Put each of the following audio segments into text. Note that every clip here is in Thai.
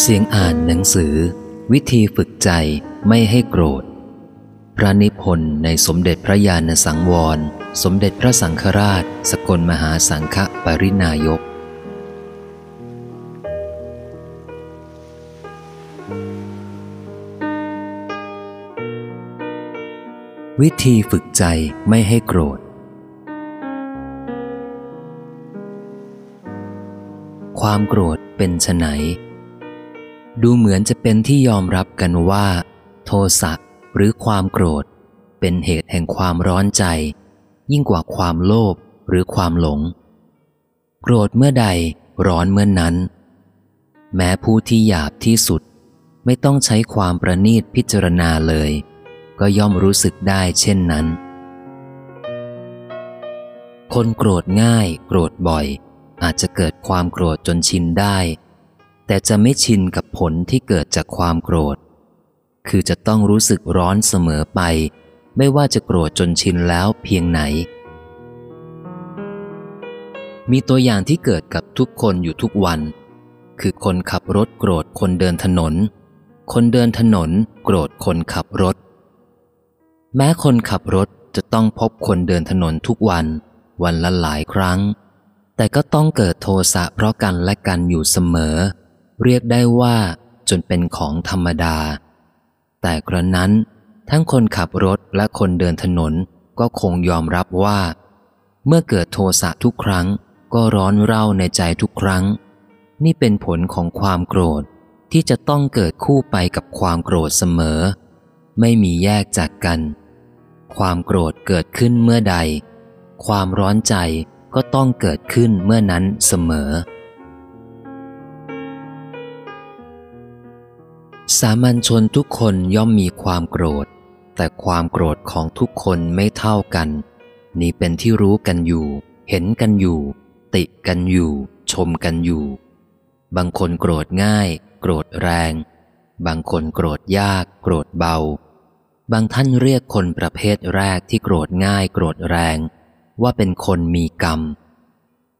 เสียงอ่านหนังสือ วิธีฝึกใจไม่ให้โกรธ พระนิพนธ์ในสมเด็จพระญาณสังวร สมเด็จพระสังฆราช สกลมหาสังฆปรินายก วิธีฝึกใจไม่ให้โกรธ ความโกรธเป็นไฉน ดูเหมือนจะเป็นที่ยอมรับกันว่า โทสะหรือความโกรธ เป็นเหตุแห่งความร้อนใจ ยิ่งกว่าความโลภหรือความหลง โกรธเมื่อใดร้อนเมื่อนนั้น แม้ผู้ที่หยาบที่สุดไม่ต้องใช้ความประนีตพิจารณาเลย ก็ย่อมรู้สึกได้เช่นนั้น คนโกรธง่าย โกรธบ่อย อาจจะเกิดความโกรธจนชินได้ แต่จะไม่ชินกับผลที่เกิดจากความโกรธ คือจะต้องรู้สึกร้อนเสมอไป ไม่ว่าจะโกรธจนชินแล้วเพียงไหน มีตัวอย่างที่เกิดกับทุกคนอยู่ทุกวัน คือคนขับรถโกรธคนเดินถนน คนเดินถนนโกรธคนขับรถ แม้คนขับรถจะต้องพบคนเดินถนนทุกวัน วันละหลายครั้ง แต่ก็ต้องเกิดโทสะเพราะกันและกันอยู่เสมอ เรียกได้ว่าจนเป็นของธรรมดา แต่กระนั้น ทั้งคนขับรถและคนเดินถนนก็คงยอมรับว่า เมื่อเกิดโทสะทุกครั้งก็ร้อนเร่าในใจทุกครั้ง นี่เป็นผลของความโกรธที่จะต้องเกิดคู่ไปกับความโกรธเสมอ ไม่มีแยกจากกัน ความโกรธเกิดขึ้นเมื่อใด ความร้อนใจก็ต้องเกิดขึ้นเมื่อนั้นเสมอ สามัญชนทุกคนย่อมมีความโกรธ แต่ความโกรธของทุกคนไม่เท่ากัน นี่เป็นที่รู้กันอยู่ เห็นกันอยู่ ติกันอยู่ ชมกันอยู่ บางคนโกรธง่าย โกรธแรง บางคนโกรธยาก โกรธเบา บางท่านเรียกคนประเภทแรกที่โกรธง่าย โกรธแรง ว่าเป็นคนมีกรรม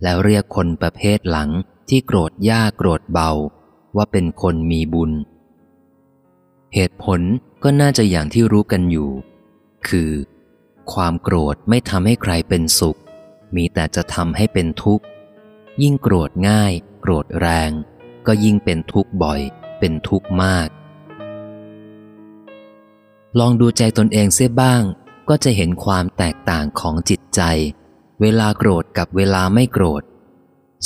แล้วเรียกคนประเภทหลังที่โกรธยาก โกรธเบา ว่าเป็นคนมีบุญ เหตุผลก็น่าจะอย่างที่รู้กันอยู่ คือ ความโกรธไม่ทำให้ใครเป็นสุข มีแต่จะทำให้เป็นทุกข์ ยิ่งโกรธง่าย โกรธแรง ก็ยิ่งเป็นทุกข์บ่อย เป็นทุกข์มาก ลองดูใจตนเองเสียบ้าง ก็จะเห็นความแตกต่างของจิตใจ เวลาโกรธกับเวลาไม่โกรธ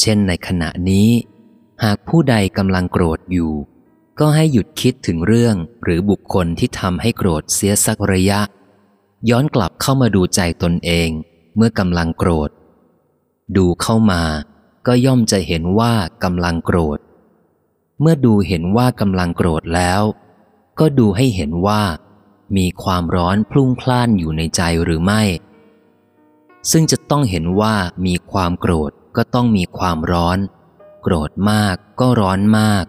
เช่นในขณะนี้ หากผู้ใดกำลังโกรธอยู่ ก็ให้หยุดคิดถึงเรื่องหรือบุคคลที่ทำให้โกรธเสียสักระยะ ย้อนกลับเข้ามาดูใจตนเอง เมื่อกำลังโกรธ ดูเข้ามาก็ย่อมจะเห็นว่ากำลังโกรธ เมื่อดูเห็นว่ากำลังโกรธแล้ว ก็ดูให้เห็นว่า มีความร้อนพลุ่งพล่านอยู่ในใจหรือไม่ ซึ่งจะต้องเห็นว่ามีความโกรธก็ต้องมีความร้อน โกรธมากก็ร้อนมาก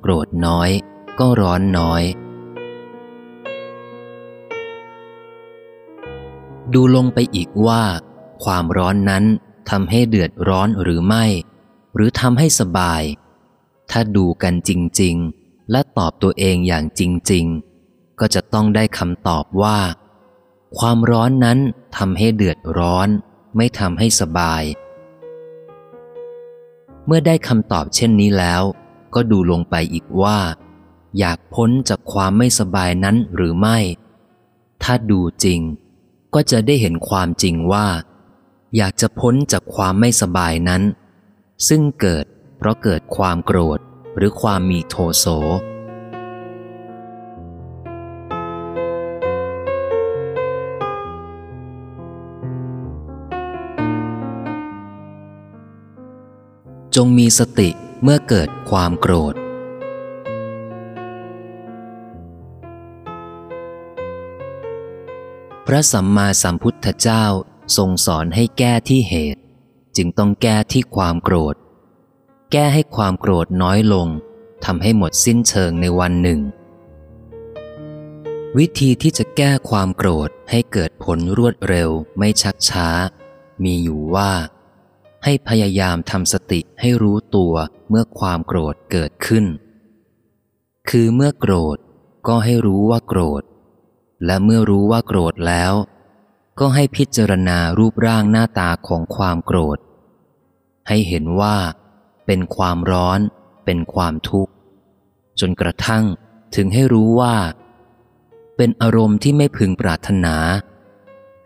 โกรธน้อย ก็ร้อนน้อย ดูลงไปอีกว่า ความร้อนนั้นทำให้เดือดร้อนหรือไม่ หรือทำให้สบาย ถ้าดูกันจริง ๆ และตอบตัวเองอย่างจริง ๆ ก็จะต้องได้คำตอบว่า ความร้อนนั้นทำให้เดือดร้อน ไม่ทำให้สบายเมื่อได้คำตอบเช่นนี้แล้ว ก็ดูลงไปอีกว่า อยากพ้นจากความไม่สบายนั้นหรือไม่ ถ้าดูจริง ก็จะได้เห็นความจริงว่า อยากจะพ้นจากความไม่สบายนั้น ซึ่งเกิดเพราะเกิดความโกรธหรือความมีโทโสจงมีสติ เมื่อเกิดความโกรธ พระสัมมาสัมพุทธเจ้าทรงสอนให้แก้ที่เหตุ จึงต้องแก้ที่ความโกรธ แก้ให้ความโกรธน้อยลงทำให้หมดสิ้นเชิงในวันหนึ่ง วิธีที่จะแก้ความโกรธให้เกิดผลรวดเร็วไม่ชักช้า มีอยู่ว่า ให้พยายามทำสติให้รู้ตัวเมื่อความโกรธเกิดขึ้น คือเมื่อโกรธก็ให้รู้ว่าโกรธ และเมื่อรู้ว่าโกรธแล้ว ก็ให้พิจารณารูปร่างหน้าตาของความโกรธ ให้เห็นว่า เป็นความร้อน เป็นความทุกข์ จนกระทั่งถึงให้รู้ว่า เป็นอารมณ์ที่ไม่พึงปรารถนา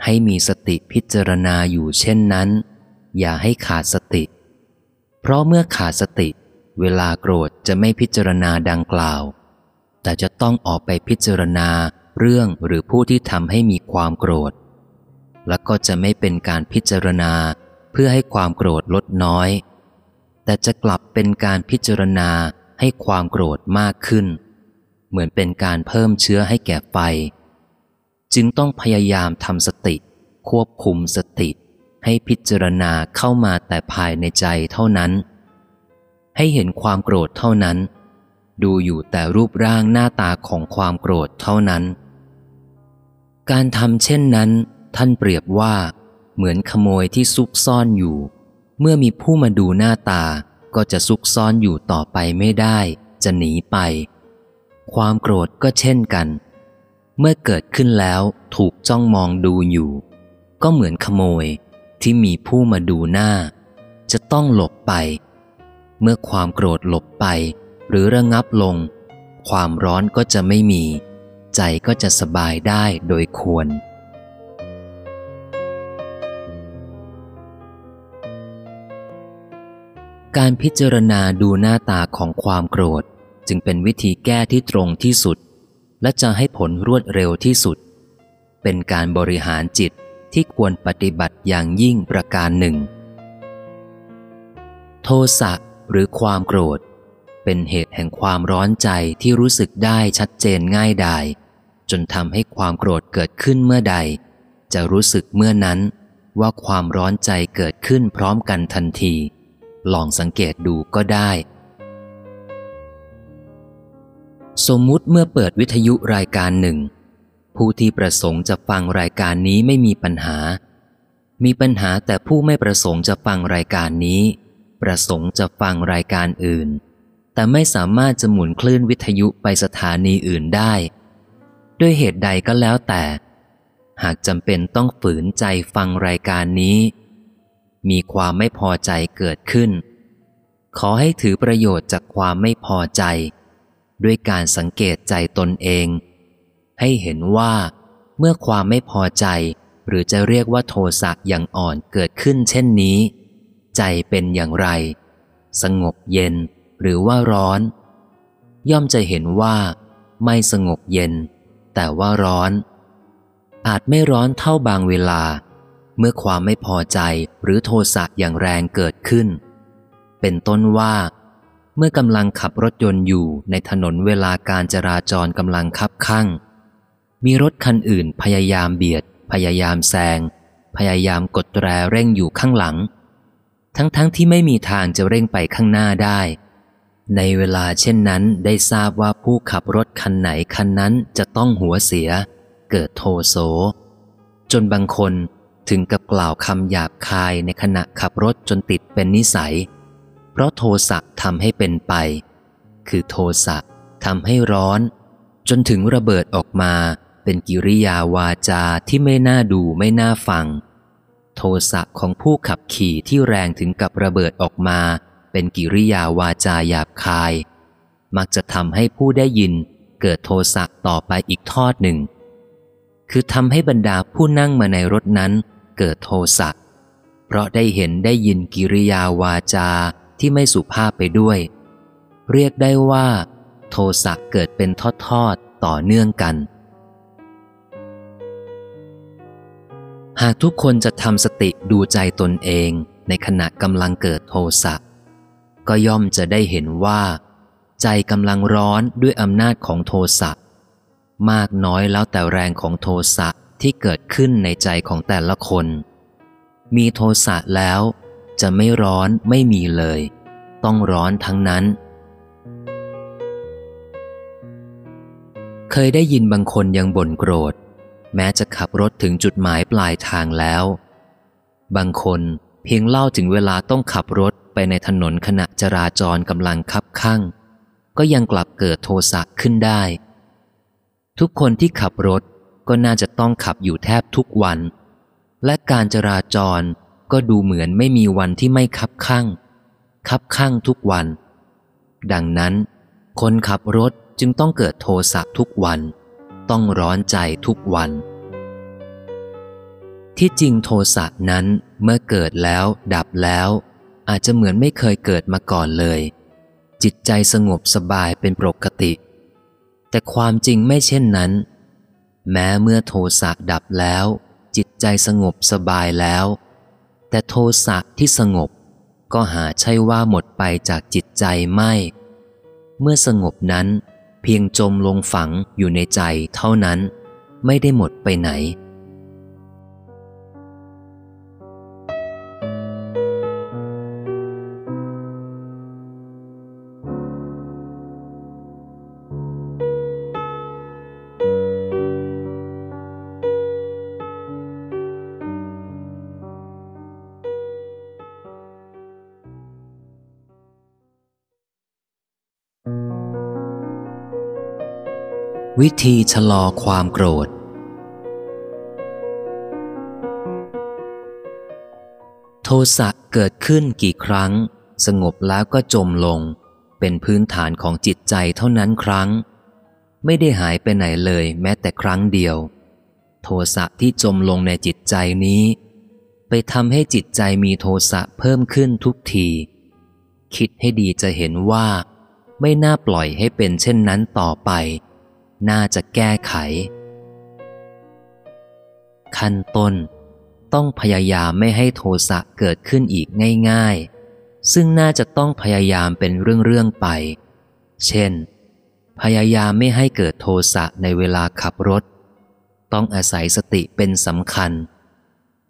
ให้มีสติพิจารณาอยู่เช่นนั้น อย่าให้ขาดสติ เพราะเมื่อขาดสติ เวลาโกรธจะไม่พิจารณาดังกล่าว แต่จะต้องออกไปพิจารณาเรื่องหรือผู้ที่ทำให้มีความโกรธ และก็จะไม่เป็นการพิจารณาเพื่อให้ความโกรธลดน้อย แต่จะกลับเป็นการพิจารณาให้ความโกรธมากขึ้น เหมือนเป็นการเพิ่มเชื้อให้แก่ไฟ จึงต้องพยายามทำสติ ควบคุมสติ ให้พิจารณาเข้ามาแต่ภายในใจเท่านั้น ให้เห็นความโกรธเท่านั้น ดูอยู่แต่รูปร่างหน้าตาของความโกรธเท่านั้น การทำเช่นนั้น ท่านเปรียบว่า เหมือนขโมยที่ซุกซ่อนอยู่ เมื่อมีผู้มาดูหน้าตาก็จะซุกซ่อนอยู่ต่อไปไม่ได้ จะหนีไป ความโกรธก็เช่นกัน เมื่อเกิดขึ้นแล้วถูกจ้องมองดูอยู่ ก็เหมือนขโมย ที่มีผู้มาดูหน้า จะต้องหลบไป เมื่อความโกรธหลบไป หรือระงับลง ความร้อนก็จะไม่มี ใจก็จะสบายได้โดยควร การพิจารณาดูหน้าตาของความโกรธจึงเป็นวิธีแก้ที่ตรงที่สุด และจะให้ผลรวดเร็วที่สุด เป็นการบริหารจิต ที่ควรปฏิบัติอย่างยิ่งประการหนึ่ง โทสะหรือความโกรธ เป็นเหตุแห่งความร้อนใจที่รู้สึกได้ชัดเจนง่ายดาย จนทำให้ความโกรธเกิดขึ้นเมื่อใด จะรู้สึกเมื่อนั้นว่าความร้อนใจเกิดขึ้นพร้อมกันทันที ลองสังเกตดูก็ได้ สมมุติเมื่อเปิดวิทยุรายการหนึ่ง ผู้ที่ประสงค์จะฟังรายการนี้ไม่มีปัญหา มีปัญหาแต่ผู้ไม่ประสงค์จะฟังรายการนี้ ประสงค์จะฟังรายการอื่น แต่ไม่สามารถจะหมุนคลื่นวิทยุไปสถานีอื่นได้ ด้วยเหตุใดก็แล้วแต่ หากจำเป็นต้องฝืนใจฟังรายการนี้ มีความไม่พอใจเกิดขึ้น ขอให้ถือประโยชน์จากความไม่พอใจ ด้วยการสังเกตใจตนเอง ให้เห็นว่า เมื่อความไม่พอใจ หรือจะเรียกว่าโทสะอย่างอ่อนเกิดขึ้นเช่นนี้ ใจเป็นอย่างไร สงบเย็นหรือว่าร้อน ย่อมจะเห็นว่า ไม่สงบเย็น แต่ว่าร้อน อาจไม่ร้อนเท่าบางเวลา เมื่อความไม่พอใจหรือโทสะอย่างแรงเกิดขึ้น เป็นต้นว่าเมื่อกำลังขับรถยนต์อยู่ในถนนเวลาการจราจรกำลังคับข้าง มีรถคันอื่นพยายามเบียด พยายามแซง พยายามกดแตรเร่งอยู่ข้างหลัง ทั้งๆทที่ไม่มีทางจะเร่งไปข้างหน้าได้ ในเวลาเช่นนั้นได้ทราบว่าผู้ขับรถคันไหนคันนั้นจะต้องหัวเสีย เกิดโทโส จนบางคนถึงกับกล่าวคำหยาบคายในขณะขับรถจนติดเป็นนิสัย เพราะโทสะทำให้เป็นไป คือโทสะทำให้ร้อน จนถึงระเบิดออกมา เป็นกิริยาวาจาที่ไม่น่าดูไม่น่าฟัง โทสะของผู้ขับขี่ที่แรงถึงกับระเบิดออกมา เป็นกิริยาวาจาหยาบคาย มักจะทำให้ผู้ได้ยินเกิดโทสะต่อไปอีกทอดหนึ่ง คือทำให้บรรดาผู้นั่งมาในรถนั้น เกิดโทสะเพราะได้เห็นได้ยินกิริยาวาจาที่ไม่สุภาพไปด้วย เรียกได้ว่า โทสะเกิดเป็นทอดๆต่อเนื่องกัน หากทุกคนจะทำสติดูใจตนเองในขณะกำลังเกิดโทสะก็ย่อมจะได้เห็นว่า ใจกำลังร้อนด้วยอำนาจของโทสะมากน้อยแล้วแต่แรงของโทสะที่เกิดขึ้นในใจของแต่ละคน มีโทสะแล้ว จะไม่ร้อนไม่มีเลย ต้องร้อนทั้งนั้น เคยได้ยินบางคนยังบ่นโกรธ แม้จะขับรถถึงจุดหมายปลายทางแล้ว บางคนเพียงเล่าถึงเวลาต้องขับรถไปในถนนขณะจราจรกำลังคับข้างก็ยังกลับเกิดโทสะขึ้นได้ ทุกคนที่ขับรถก็น่าจะต้องขับอยู่แทบทุกวัน และการจราจรก็ดูเหมือนไม่มีวันที่ไม่คับข้างคับข้างทุกวัน ดังนั้น คนขับรถจึงต้องเกิดโทสะทุกวัน ต้องร้อนใจทุกวัน ที่จริงโทสะนั้นเมื่อเกิดแล้วดับแล้ว อาจจะเหมือนไม่เคยเกิดมาก่อนเลย จิตใจสงบสบายเป็นปกติ แต่ความจริงไม่เช่นนั้น แม้เมื่อโทสะดับแล้ว จิตใจสงบสบายแล้ว แต่โทสะที่สงบก็หาใช่ว่าหมดไปจากจิตใจไม่ เมื่อสงบนั้น เพียงจมลงฝังอยู่ในใจเท่านั้น ไม่ได้หมดไปไหน วิธีชะลอความโกรธ โทสะเกิดขึ้นกี่ครั้ง สงบแล้วก็จมลง เป็นพื้นฐานของจิตใจเท่านั้นครั้ง ไม่ได้หายไปไหนเลยแม้แต่ครั้งเดียว โทสะที่จมลงในจิตใจนี้ ไปทำให้จิตใจมีโทสะเพิ่มขึ้นทุกที คิดให้ดีจะเห็นว่า ไม่น่าปล่อยให้เป็นเช่นนั้นต่อไป น่าจะแก้ไข ขั้นต้น ต้องพยายามไม่ให้โทสะเกิดขึ้นอีกง่าย ๆ ซึ่งน่าจะต้องพยายามเป็นเรื่องๆไป เช่น พยายามไม่ให้เกิดโทสะในเวลาขับรถ ต้องอาศัยสติเป็นสำคัญ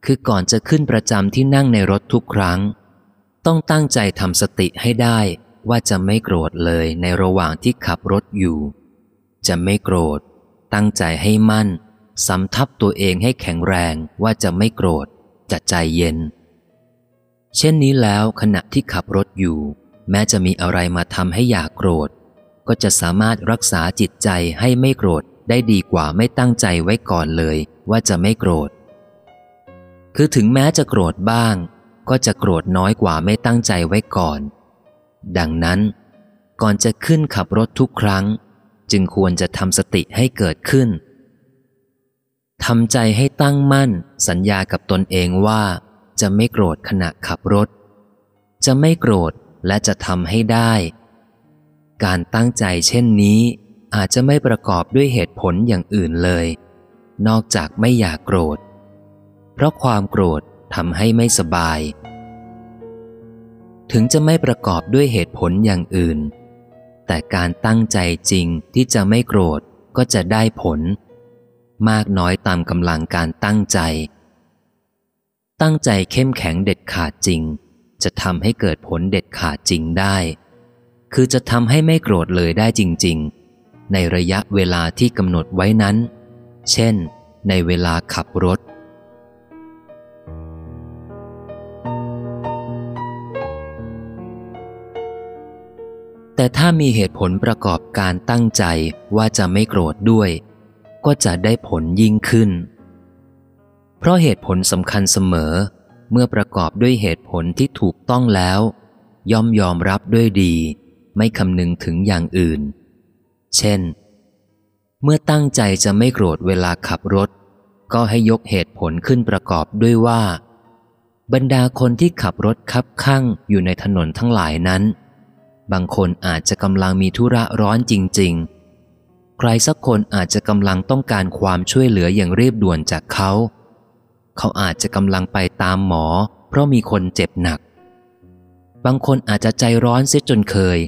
คือก่อนจะขึ้นประจำที่นั่งในรถทุกครั้ง ต้องตั้งใจทำสติให้ได้ว่าจะไม่โกรธเลยในระหว่างที่ขับรถอยู่ จะไม่โกรธ ตั้งใจให้มั่นสำทับตัวเองให้แข็งแรงว่าจะไม่โกรธ จะใจเย็น เช่นนี้แล้วขณะที่ขับรถอยู่ แม้จะมีอะไรมาทำให้อยากโกรธ ก็จะสามารถรักษาจิตใจให้ไม่โกรธได้ดีกว่าไม่ตั้งใจไว้ก่อนเลย ว่าจะไม่โกรธ คือถึงแม้จะโกรธบ้าง ก็จะโกรธน้อยกว่าไม่ตั้งใจไว้ก่อน ดังนั้น ก่อนจะขึ้นขับรถทุกครั้ง จึงควรจะทำสติให้เกิดขึ้นทำใจให้ตั้งมั่น สัญญากับตนเองว่า จะไม่โกรธขณะขับรถ จะไม่โกรธและจะทำให้ได้ การตั้งใจเช่นนี้ อาจจะไม่ประกอบด้วยเหตุผลอย่างอื่นเลย นอกจากไม่อยากโกรธ เพราะความโกรธทำให้ไม่สบาย ถึงจะไม่ประกอบด้วยเหตุผลอย่างอื่น แต่การตั้งใจจริงที่จะไม่โกรธก็จะได้ผล มากน้อยตามกำลังการตั้งใจ ตั้งใจเข้มแข็งเด็ดขาดจริง จะทำให้เกิดผลเด็ดขาดจริงได้ คือจะทำให้ไม่โกรธเลยได้จริง ๆ ในระยะเวลาที่กำหนดไว้นั้น เช่น ในเวลาขับรถ แต่ถ้ามีเหตุผลประกอบการตั้งใจว่าจะไม่โกรธด้วย ก็จะได้ผลยิ่งขึ้น เพราะเหตุผลสำคัญเสมอ เมื่อประกอบด้วยเหตุผลที่ถูกต้องแล้ว ย่อมยอมรับด้วยดี ไม่คำนึงถึงอย่างอื่น เช่น เมื่อตั้งใจจะไม่โกรธเวลาขับรถ ก็ให้ยกเหตุผลขึ้นประกอบด้วยว่า บรรดาคนที่ขับรถคับข้างอยู่ในถนนทั้งหลายนั้น บางคนอาจจะกำลังมีธุระร้อนจริง ๆ ใครสักคนอาจจะกำลังต้องการความช่วยเหลืออย่างรีบด่วนจากเขา เขาอาจจะกำลังไปตามหมอ เพราะมีคนเจ็บหนัก บางคนอาจจะใจร้อนเสียจนเคย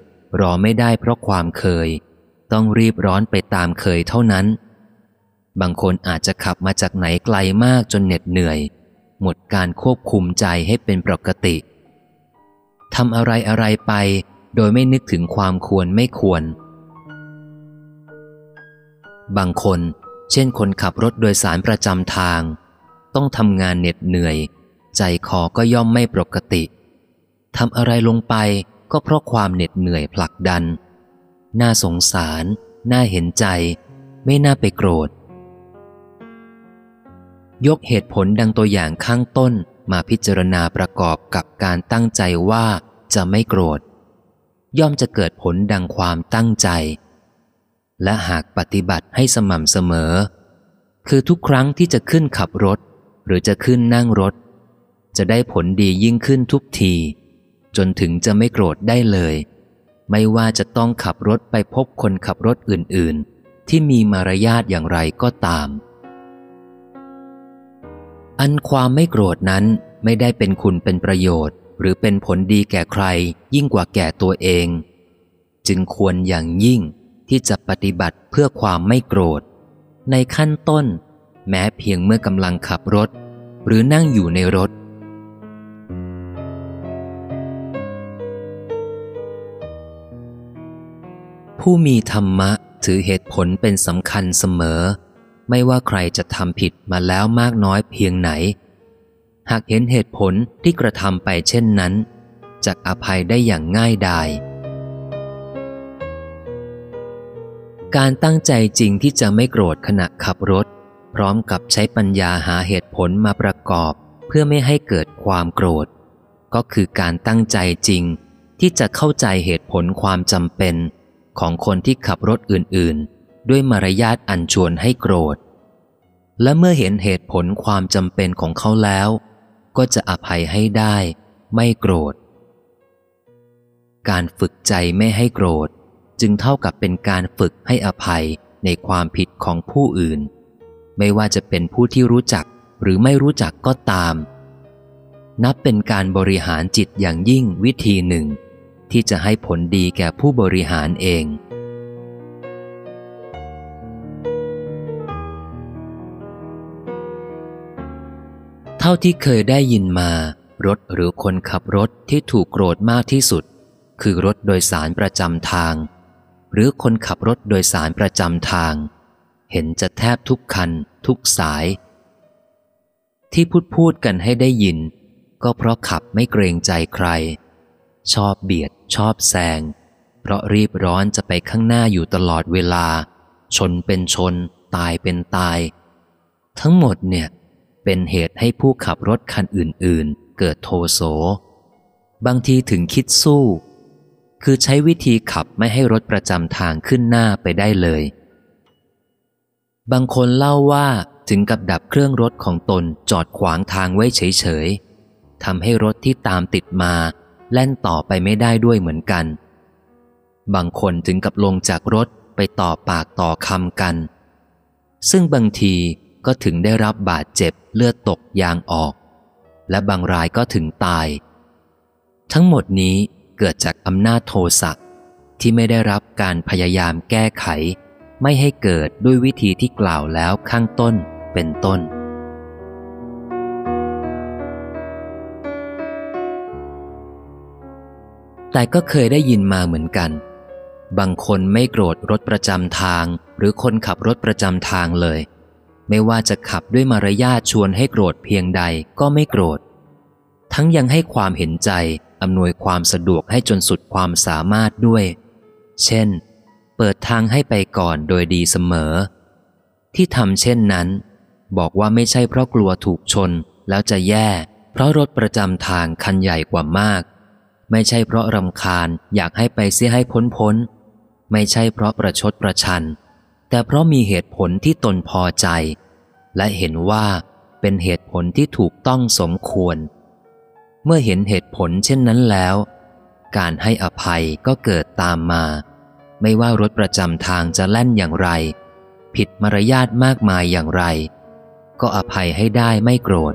รอไม่ได้เพราะความเคย ต้องรีบร้อนไปตามเคยเท่านั้น บางคนอาจจะขับมาจากไหนไกลมากจนเหน็ดเหนื่อย หมดการควบคุมใจให้เป็นปกติทำอะไรอะไรไป โดยไม่นึกถึงความควรไม่ควร บางคน เช่นคนขับรถโดยสารประจำทาง ต้องทำงานเหน็ดเหนื่อย ใจคอก็ย่อมไม่ปกติทำอะไรลงไปก็เพราะความเหน็ดเหนื่อยผลักดัน น่าสงสาร น่าเห็นใจ ไม่น่าไปโกรธ ยกเหตุผลดังตัวอย่างข้างต้นมาพิจารณาประกอบกับการตั้งใจว่าจะไม่โกรธ ย่อมจะเกิดผลดังความตั้งใจ และหากปฏิบัติให้สม่ำเสมอ คือทุกครั้งที่จะขึ้นขับรถ หรือจะขึ้นนั่งรถ จะได้ผลดียิ่งขึ้นทุกที จนถึงจะไม่โกรธได้เลย ไม่ว่าจะต้องขับรถไปพบคนขับรถอื่น ๆ ที่มีมารยาทอย่างไรก็ตาม อันความไม่โกรธนั้นไม่ได้เป็นคุณเป็นประโยชน์ หรือเป็นผลดีแก่ใครยิ่งกว่าแก่ตัวเอง จึงควรอย่างยิ่งที่จะปฏิบัติเพื่อความไม่โกรธ ในขั้นต้น แม้เพียงเมื่อกำลังขับรถ หรือนั่งอยู่ในรถ ผู้มีธรรมะถือเหตุผลเป็นสำคัญเสมอ ไม่ว่าใครจะทำผิดมาแล้วมากน้อยเพียงไหน หากเห็นเหตุผลที่กระทำไปเช่นนั้นจะอภัยได้อย่างง่ายดาย การตั้งใจจริงที่จะไม่โกรธขณะขับรถ พร้อมกับใช้ปัญญาหาเหตุผลมาประกอบ เพื่อไม่ให้เกิดความโกรธ ก็คือการตั้งใจจริง ที่จะเข้าใจเหตุผลความจำเป็น ของคนที่ขับรถอื่นๆ ด้วยมารยาทอันชวนให้โกรธ และเมื่อเห็นเหตุผลความจำเป็นของเขาแล้ว ก็จะอภัยให้ได้ ไม่โกรธ การฝึกใจไม่ให้โกรธ จึงเท่ากับเป็นการฝึกให้อภัยในความผิดของผู้อื่น ไม่ว่าจะเป็นผู้ที่รู้จักหรือไม่รู้จักก็ตาม นับเป็นการบริหารจิตอย่างยิ่งวิธีหนึ่ง ที่จะให้ผลดีแก่ผู้บริหารเอง ท่าที่เคยได้ยินมา รถหรือคนขับรถที่ถูกโกรธมากที่สุด คือรถโดยสารประจำทาง หรือคนขับรถโดยสารประจำทาง เห็นจะแทบทุกคัน ทุกสาย ที่พูดพูดกันให้ได้ยิน ก็เพราะขับไม่เกรงใจใคร ชอบเบียด ชอบแซงเพราะรีบร้อนจะไปข้างหน้าอยู่ตลอดเวลา ชนเป็นชน ตายเป็นตาย ทั้งหมดเนี่ย เป็นเหตุให้ผู้ขับรถคันอื่น ๆ เกิดโทโส บางทีถึงคิดสู้ คือใช้วิธีขับไม่ให้รถประจำทางขึ้นหน้าไปได้เลย บางคนเล่าว่าถึงกับดับเครื่องรถของตนจอดขวางทางไว้เฉย ๆ ทำให้รถที่ตามติดมาแล่นต่อไปไม่ได้ด้วยเหมือนกัน บางคนถึงกับลงจากรถไปต่อปากต่อคำกัน ซึ่งบางที ก็ถึงได้รับบาดเจ็บเลือดตกยางออก และบางรายก็ถึงตาย ทั้งหมดนี้เกิดจากอำนาจโทสะที่ไม่ได้รับการพยายามแก้ไข ไม่ให้เกิดด้วยวิธีที่กล่าวแล้วข้างต้นเป็นต้น แต่ก็เคยได้ยินมาเหมือนกัน บางคนไม่โกรธรถประจำทางหรือคนขับรถประจำทางเลย ไม่ว่าจะขับด้วยมารยาทชวนให้โกรธเพียงใดก็ไม่โกรธ ทั้งยังให้ความเห็นใจอำนวยความสะดวกให้จนสุดความสามารถด้วย เช่น เปิดทางให้ไปก่อนโดยดีเสมอ ที่ทำเช่นนั้น บอกว่าไม่ใช่เพราะกลัวถูกชนแล้วจะแย่ เพราะรถประจำทางคันใหญ่กว่ามาก ไม่ใช่เพราะรำคาญอยากให้ไปเสียให้พ้นพ้น ไม่ใช่เพราะประชดประชัน แต่เพราะมีเหตุผลที่ตนพอใจ และเห็นว่าเป็นเหตุผลที่ถูกต้องสมควร เมื่อเห็นเหตุผลเช่นนั้นแล้ว การให้อภัยก็เกิดตามมา ไม่ว่ารถประจำทางจะแล่นอย่างไร ผิดมารยาทมากมายอย่างไร ก็อภัยให้ได้ไม่โกรธ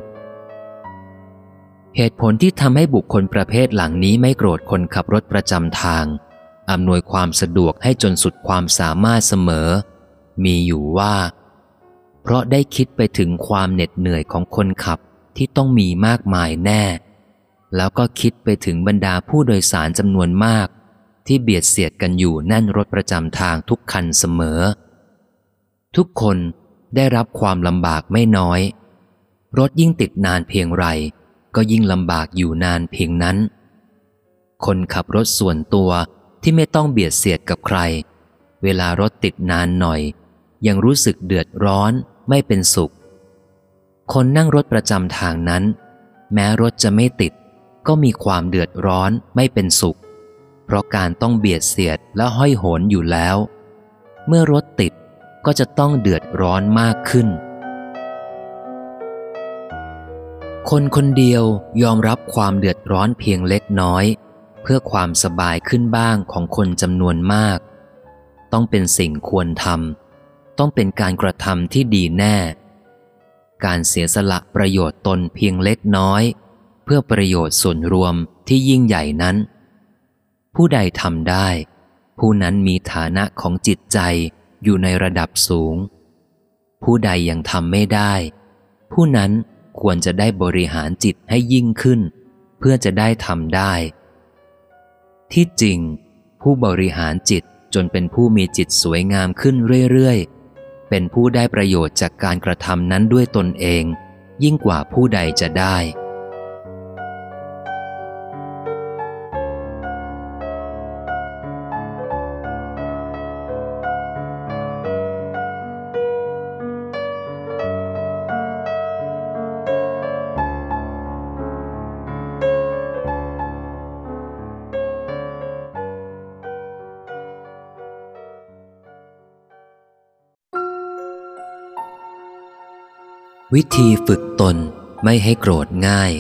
เหตุผลที่ทำให้บุคคลประเภทหลังนี้ไม่โกรธคนขับรถประจำทางอำนวยความสะดวกให้จนสุดความสามารถเสมอ มีอยู่ว่า เพราะได้คิดไปถึงความเหน็ดเหนื่อยของคนขับที่ต้องมีมากมายแน่ แล้วก็คิดไปถึงบรรดาผู้โดยสารจำนวนมาก ที่เบียดเสียดกันอยู่แน่นรถประจำทางทุกคันเสมอ ทุกคนได้รับความลำบากไม่น้อย รถยิ่งติดนานเพียงไร ก็ยิ่งลำบากอยู่นานเพียงนั้น คนขับรถส่วนตัวที่ไม่ต้องเบียดเสียดกับใคร เวลารถติดนานหน่อย ยังรู้สึกเดือดร้อนไม่เป็นสุข คนนั่งรถประจำทางนั้น แม้รถจะไม่ติด ก็มีความเดือดร้อนไม่เป็นสุข เพราะการต้องเบียดเสียดและห้อยโหนอยู่แล้ว เมื่อรถติดก็จะต้องเดือดร้อนมากขึ้น คนคนเดียวยอมรับความเดือดร้อนเพียงเล็กน้อย เพื่อความสบายขึ้นบ้างของคนจำนวนมาก ต้องเป็นสิ่งควรทำ ต้องเป็นการกระทำที่ดีแน่ การเสียสละประโยชน์ตนเพียงเล็กน้อย เพื่อประโยชน์ส่วนรวมที่ยิ่งใหญ่นั้น ผู้ใดทำได้ ผู้นั้นมีฐานะของจิตใจอยู่ในระดับสูง ผู้ใดยังทำไม่ได้ ผู้นั้นควรจะได้บริหารจิตให้ยิ่งขึ้น เพื่อจะได้ทำได้ ที่จริง ผู้บริหารจิตจนเป็นผู้มีจิตสวยงามขึ้นเรื่อยๆ เป็นผู้ได้ประโยชน์จากการกระทำนั้นด้วยตนเอง ยิ่งกว่าผู้ใดจะได้ วิธีฝึกตนไม่ให้โกรธง่าย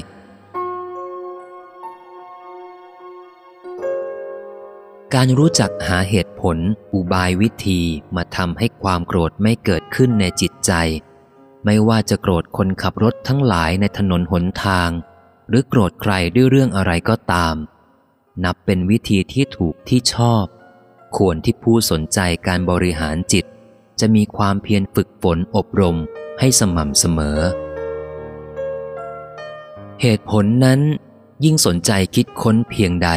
การรู้จักหาเหตุผลอุบายวิธีมาทำให้ความโกรธไม่เกิดขึ้นในจิตใจ ไม่ว่าจะโกรธคนขับรถทั้งหลายในถนนหนทาง หรือโกรธใครด้วยเรื่องอะไรก็ตาม นับเป็นวิธีที่ถูกที่ชอบ ควรที่ผู้สนใจการบริหารจิต จะมีความเพียรฝึกฝนอบรม ให้สม่ำเสมอ เหตุผลนั้นยิ่งสนใจคิดค้นเพียงใด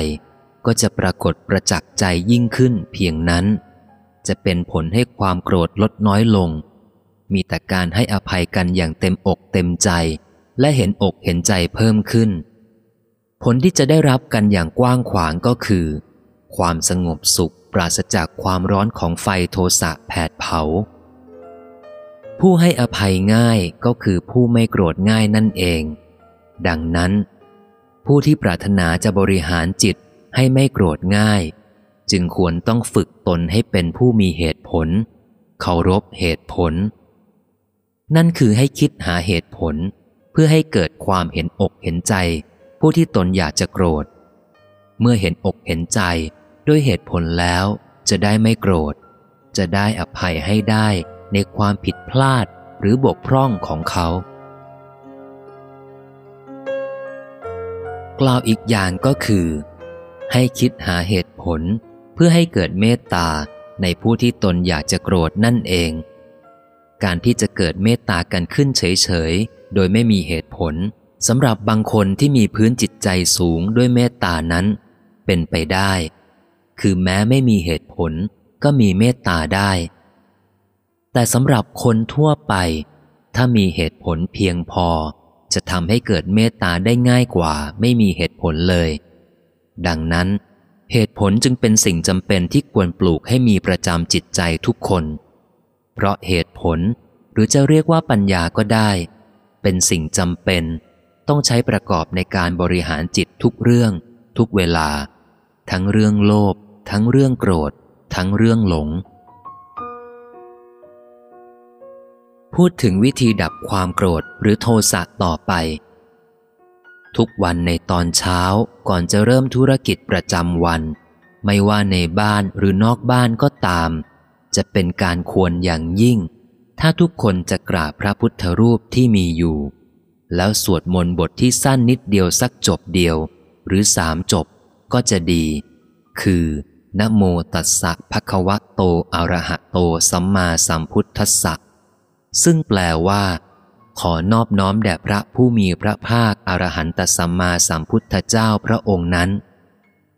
ก็จะปรากฏประจักษ์ใจยิ่งขึ้นเพียงนั้น จะเป็นผลให้ความโกรธลดน้อยลง มีแต่การให้อภัยกันอย่างเต็มอกเต็มใจ และเห็นอกเห็นใจเพิ่มขึ้น ผลที่จะได้รับกันอย่างกว้างขวางก็คือ ความสงบสุขปราศจากความร้อนของไฟโทสะแผดเผา ผู้ให้อภัยง่ายก็คือผู้ไม่โกรธง่ายนั่นเอง ดังนั้น ผู้ที่ปรารถนาจะบริหารจิตให้ไม่โกรธง่าย จึงควรต้องฝึกตนให้เป็นผู้มีเหตุผล เคารพเหตุผล นั่นคือให้คิดหาเหตุผล เพื่อให้เกิดความเห็นอกเห็นใจ ผู้ที่ตนอยากจะโกรธ เมื่อเห็นอกเห็นใจด้วยเหตุผลแล้ว จะได้ไม่โกรธ จะได้อภัยให้ได้ ในความผิดพลาดหรือบกพร่องของเขา กล่าวอีกอย่างก็คือ ให้คิดหาเหตุผลเพื่อให้เกิดเมตตาในผู้ที่ตนอยากจะโกรธนั่นเอง การที่จะเกิดเมตตากันขึ้นเฉยๆ โดยไม่มีเหตุผลสำหรับบางคนที่มีพื้นจิตใจสูงด้วยเมตตานั้น เป็นไปได้ คือแม้ไม่มีเหตุผลก็มีเมตตาได้ แต่สำหรับคนทั่วไป ถ้ามีเหตุผลเพียงพอ จะทำให้เกิดเมตตาได้ง่ายกว่าไม่มีเหตุผลเลย ดังนั้น เหตุผลจึงเป็นสิ่งจำเป็นที่ควรปลูกให้มีประจำจิตใจทุกคน เพราะเหตุผลหรือจะเรียกว่าปัญญาก็ได้ เป็นสิ่งจำเป็น ต้องใช้ประกอบในการบริหารจิตทุกเรื่อง ทุกเวลา ทั้งเรื่องโลภทั้งเรื่องโกรธ ทั้งเรื่องหลง พูดถึงวิธีดับความโกรธหรือโทสะต่อไป ทุกวันในตอนเช้าก่อนจะเริ่มธุรกิจประจำวัน ไม่ว่าในบ้านหรือนอกบ้านก็ตาม จะเป็นการควรอย่างยิ่ง ถ้าทุกคนจะกราบพระพุทธรูปที่มีอยู่ แล้วสวดมนต์บทที่สั้นนิดเดียวสักจบเดียว หรือสามจบก็จะดี คือนะโมตัสสะภะคะวะโตอะระหะโตสัมมาสัมพุทธัสสะ ซึ่งแปลว่า ขอนอบน้อมแด่พระผู้มีพระภาคอรหันตสัมมาสัมพุทธเจ้าพระองค์นั้น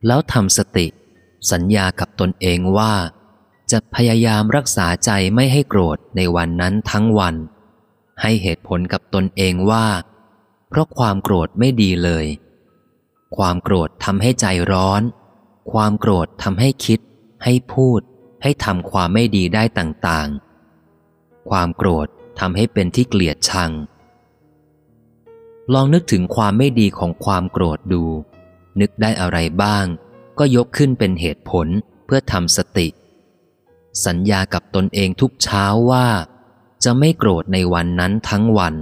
แล้วทำสติ สัญญากับตนเองว่า จะพยายามรักษาใจไม่ให้โกรธในวันนั้นทั้งวัน ให้เหตุผลกับตนเองว่า เพราะความโกรธไม่ดีเลย ความโกรธทำให้ใจร้อน ความโกรธทำให้คิด ให้พูด ให้ทำความไม่ดีได้ต่างๆ ความโกรธทำให้เป็นที่เกลียดชัง ลองนึกถึงความไม่ดีของความโกรธดู นึกได้อะไรบ้าง ก็ยกขึ้นเป็นเหตุผลเพื่อทำสติ สัญญากับตนเองทุกเช้าว่า จะไม่โกรธในวันนั้นทั้งวัน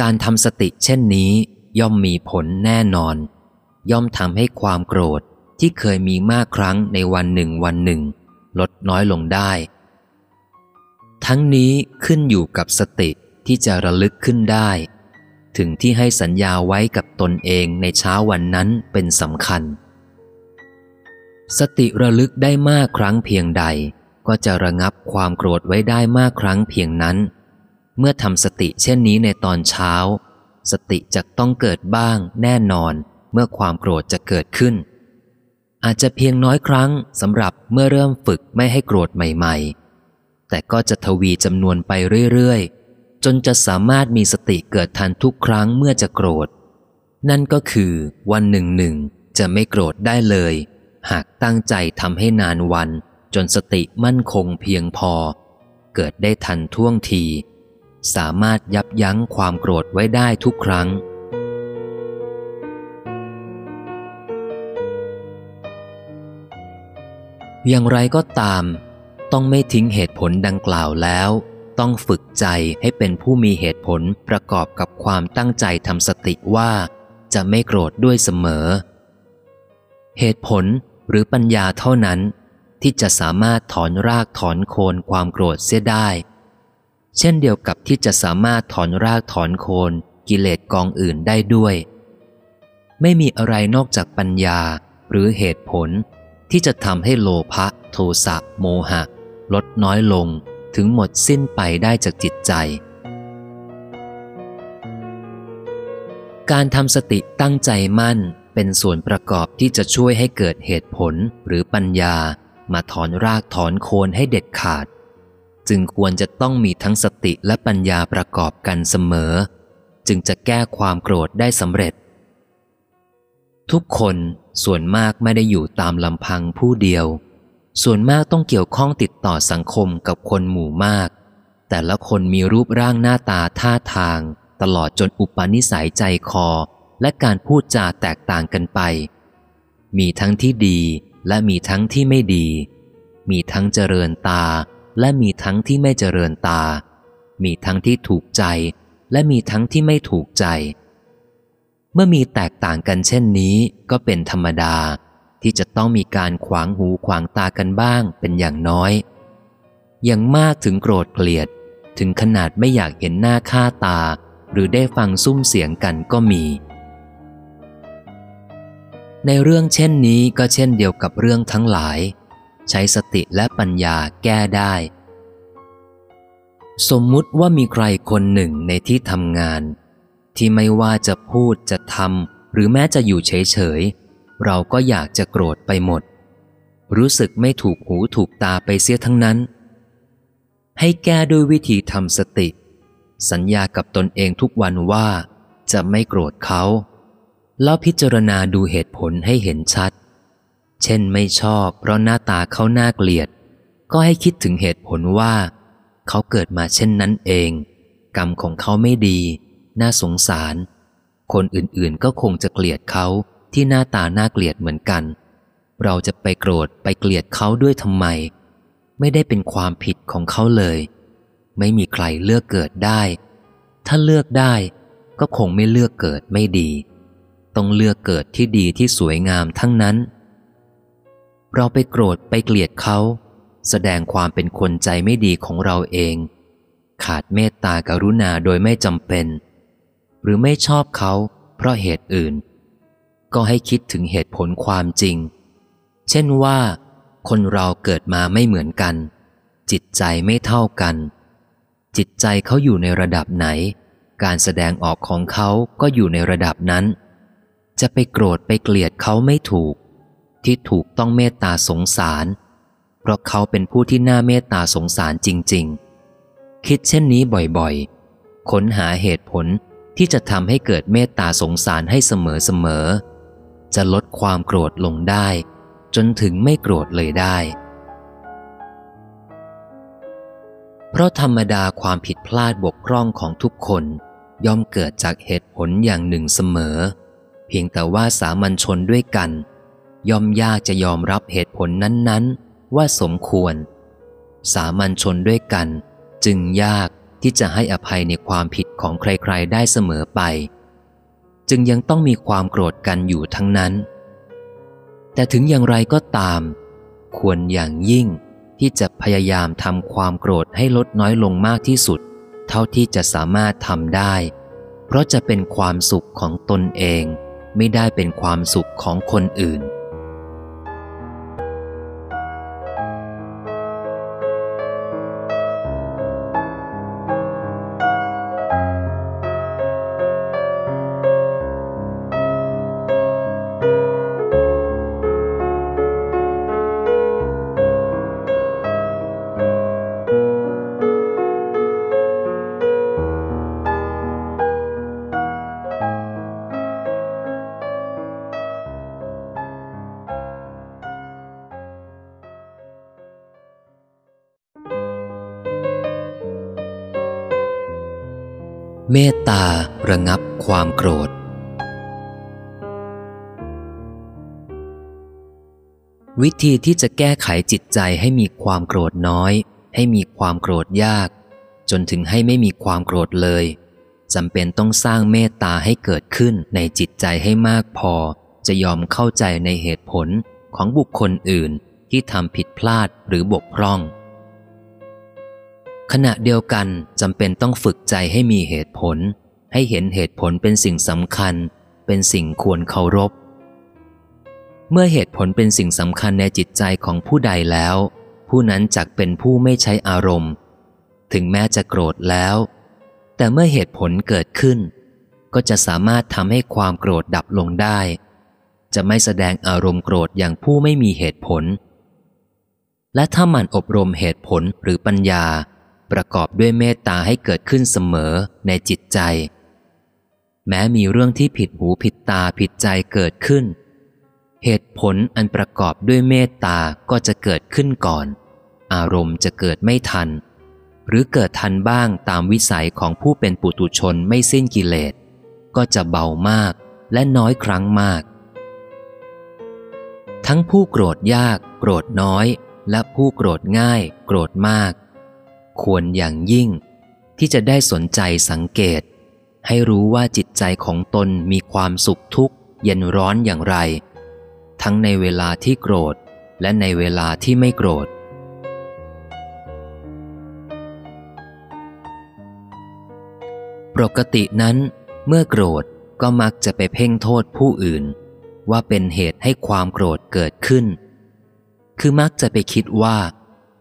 การทำสติเช่นนี้ย่อมมีผลแน่นอน ย่อมทำให้ความโกรธที่เคยมีมากครั้งในวันหนึ่งวันหนึ่ง ลดน้อยลงได้ ทั้งนี้ขึ้นอยู่กับสติที่จะระลึกขึ้นได้ ถึงที่ให้สัญญาไว้กับตนเองในเช้าวันนั้นเป็นสำคัญ สติระลึกได้มากครั้งเพียงใด ก็จะระงับความโกรธไว้ได้มากครั้งเพียงนั้น เมื่อทำสติเช่นนี้ในตอนเช้า สติจะต้องเกิดบ้างแน่นอนเมื่อความโกรธจะเกิดขึ้น อาจจะเพียงน้อยครั้งสำหรับเมื่อเริ่มฝึกไม่ให้โกรธใหม่ ๆ แต่ก็จะทวีจำนวนไปเรื่อยๆ จนจะสามารถมีสติเกิดทันทุกครั้งเมื่อจะโกรธ นั่นก็คือวันหนึ่งหนึ่งจะไม่โกรธได้เลย หากตั้งใจทำให้นานวัน จนสติมั่นคงเพียงพอ เกิดได้ทันท่วงที สามารถยับยั้งความโกรธไว้ได้ทุกครั้งอย่างไรก็ตาม ต้องไม่ทิ้งเหตุผลดังกล่าวแล้ว ต้องฝึกใจให้เป็นผู้มีเหตุผลประกอบกับความตั้งใจทำสติว่า จะไม่โกรธด้วยเสมอ เหตุผลหรือปัญญาเท่านั้น ที่จะสามารถถอนรากถอนโคนความโกรธเสียได้ เช่นเดียวกับที่จะสามารถถอนรากถอนโคนกิเลสกองอื่นได้ด้วย ไม่มีอะไรนอกจากปัญญาหรือเหตุผลที่จะทำให้โลภะโทสะโมหะ ลดน้อยลงถึงหมดสิ้นไปได้จากจิตใจ การทำสติตั้งใจมั่นเป็นส่วนประกอบที่จะช่วยให้เกิดเหตุผลหรือปัญญามาถอนรากถอนโคนให้เด็ดขาด จึงควรจะต้องมีทั้งสติและปัญญาประกอบกันเสมอ จึงจะแก้ความโกรธได้สำเร็จ ทุกคนส่วนมากไม่ได้อยู่ตามลำพังผู้เดียว ส่วนมากต้องเกี่ยวข้องติดต่อสังคมกับคนหมู่มาก แต่ละคนมีรูปร่างหน้าตาท่าทาง ตลอดจนอุปนิสัยใจคอ และการพูดจาแตกต่างกันไป มีทั้งที่ดีและมีทั้งที่ไม่ดี มีทั้งเจริญตา และมีทั้งที่ไม่เจริญตา มีทั้งที่ถูกใจ และมีทั้งที่ไม่ถูกใจ เมื่อมีแตกต่างกันเช่นนี้ก็เป็นธรรมดา ที่จะต้องมีการขวางหูขวางตากันบ้างเป็นอย่างน้อย อย่างมากถึงโกรธเกลียด ถึงขนาดไม่อยากเห็นหน้าค่าตา หรือได้ฟังซุ้มเสียงกันก็มี ในเรื่องเช่นนี้ก็เช่นเดียวกับเรื่องทั้งหลาย ใช้สติและปัญญาแก้ได้ สมมุติว่ามีใครคนหนึ่งในที่ทำงาน ที่ไม่ว่าจะพูดจะทำหรือแม้จะอยู่เฉย เราก็อยากจะโกรธไปหมด รู้สึกไม่ถูกหูถูกตาไปเสียทั้งนั้น ให้แก้ด้วยวิธีทำสติ สัญญากับตนเองทุกวันว่า จะไม่โกรธเขา แล้วพิจารณาดูเหตุผลให้เห็นชัด เช่นไม่ชอบเพราะหน้าตาเขาน่าเกลียด ก็ให้คิดถึงเหตุผลว่า เขาเกิดมาเช่นนั้นเอง กรรมของเขาไม่ดี น่าสงสาร คนอื่นๆก็คงจะเกลียดเขา ที่หน้าตาน่าเกลียดเหมือนกัน เราจะไปโกรธไปเกลียดเขาด้วยทำไม ไม่ได้เป็นความผิดของเขาเลย ไม่มีใครเลือกเกิดได้ ถ้าเลือกได้ก็คงไม่เลือกเกิดไม่ดี ต้องเลือกเกิดที่ดีที่สวยงามทั้งนั้น เราไปโกรธไปเกลียดเขาแสดงความเป็นคนใจไม่ดีของเราเอง ขาดเมตตากรุณาโดยไม่จำเป็น หรือไม่ชอบเขาเพราะเหตุอื่น ก็ให้คิดถึงเหตุผลความจริง เช่นว่า คนเราเกิดมาไม่เหมือนกัน จิตใจไม่เท่ากัน จิตใจเขาอยู่ในระดับไหน การแสดงออกของเขาก็อยู่ในระดับนั้น จะไปโกรธไปเกลียดเขาไม่ถูก ที่ถูกต้องเมตตาสงสาร เพราะเขาเป็นผู้ที่น่าเมตตาสงสารจริง ๆ คิดเช่นนี้บ่อยๆ ค้นหาเหตุผลที่จะทำให้เกิดเมตตาสงสารให้เสมอเสมอ จะลดความโกรธลงได้ จนถึงไม่โกรธเลยได้ เพราะธรรมดาความผิดพลาดบกพร่องของทุกคนย่อมเกิดจากเหตุผลอย่างหนึ่งเสมอ เพียงแต่ว่าสามัญชนด้วยกัน ย่อมยากจะยอมรับเหตุผลนั้นๆ ว่าสมควร สามัญชนด้วยกัน จึงยากที่จะให้อภัยในความผิดของใครๆ ได้เสมอไป จึงยังต้องมีความโกรธกันอยู่ทั้งนั้น แต่ถึงอย่างไรก็ตาม ควรอย่างยิ่งที่จะพยายามทำความโกรธให้ลดน้อยลงมากที่สุด เท่าที่จะสามารถทำได้ เพราะจะเป็นความสุขของตนเอง ไม่ได้เป็นความสุขของคนอื่น เมตตาระงับความโกรธ วิธีที่จะแก้ไขจิตใจให้มีความโกรธน้อย ให้มีความโกรธยาก จนถึงให้ไม่มีความโกรธเลยจำเป็นต้องสร้างเมตตาให้เกิดขึ้นในจิตใจให้มากพอ จะยอมเข้าใจในเหตุผลของบุคคลอื่นที่ทำผิดพลาดหรือบกพร่อง ขณะเดียวกันจำเป็นต้องฝึกใจให้มีเหตุผล ให้เห็นเหตุผลเป็นสิ่งสำคัญ เป็นสิ่งควรเคารพ เมื่อเหตุผลเป็นสิ่งสำคัญในจิตใจของผู้ใดแล้ว ผู้นั้นจักเป็นผู้ไม่ใช้อารมณ์ ถึงแม้จะโกรธแล้ว แต่เมื่อเหตุผลเกิดขึ้น ก็จะสามารถทำให้ความโกรธดับลงได้ จะไม่แสดงอารมณ์โกรธอย่างผู้ไม่มีเหตุผล และถ้ามันอบรมเหตุผลหรือปัญญา ประกอบด้วยเมตตาให้เกิดขึ้นเสมอในจิตใจ แม้มีเรื่องที่ผิดหูผิดตาผิดใจเกิดขึ้น เหตุผลอันประกอบด้วยเมตตาก็จะเกิดขึ้นก่อน อารมณ์จะเกิดไม่ทัน หรือเกิดทันบ้างตามวิสัยของผู้เป็นปุตุชนไม่สิ้นกิเลส ก็จะเบามากและน้อยครั้งมาก ทั้งผู้โกรธยาก โกรธน้อย และผู้โกรธง่าย โกรธมาก ควรอย่างยิ่ง ที่จะได้สนใจสังเกต ให้รู้ว่าจิตใจของตนมีความสุขทุกข์ เย็นร้อนอย่างไร ทั้งในเวลาที่โกรธ และในเวลาที่ไม่โกรธ ปกตินั้น เมื่อโกรธก็มักจะไปเพ่งโทษผู้อื่น ว่าเป็นเหตุให้ความโกรธเกิดขึ้น คือมักจะไปคิดว่า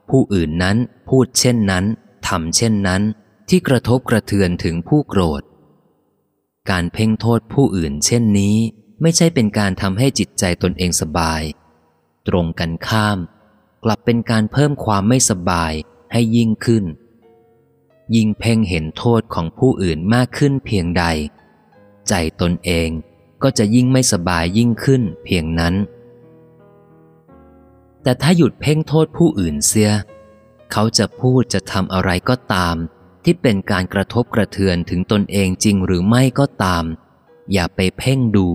ผู้อื่นนั้นพูดเช่นนั้นทำเช่นนั้น ที่กระทบกระเทือนถึงผู้โกรธ การเพ่งโทษผู้อื่นเช่นนี้ ไม่ใช่เป็นการทำให้จิตใจตนเองสบาย ตรงกันข้าม กลับเป็นการเพิ่มความไม่สบายให้ยิ่งขึ้น ยิ่งเพ่งเห็นโทษของผู้อื่นมากขึ้นเพียงใด ใจตนเองก็จะยิ่งไม่สบายยิ่งขึ้นเพียงนั้น แต่ถ้าหยุดเพ่งโทษผู้อื่นเสีย เขาจะพูดจะทำอะไรก็ตาม ที่เป็นการกระทบกระเทือนถึงตนเองจริงหรือไม่ก็ตาม อย่าไปเพ่งดู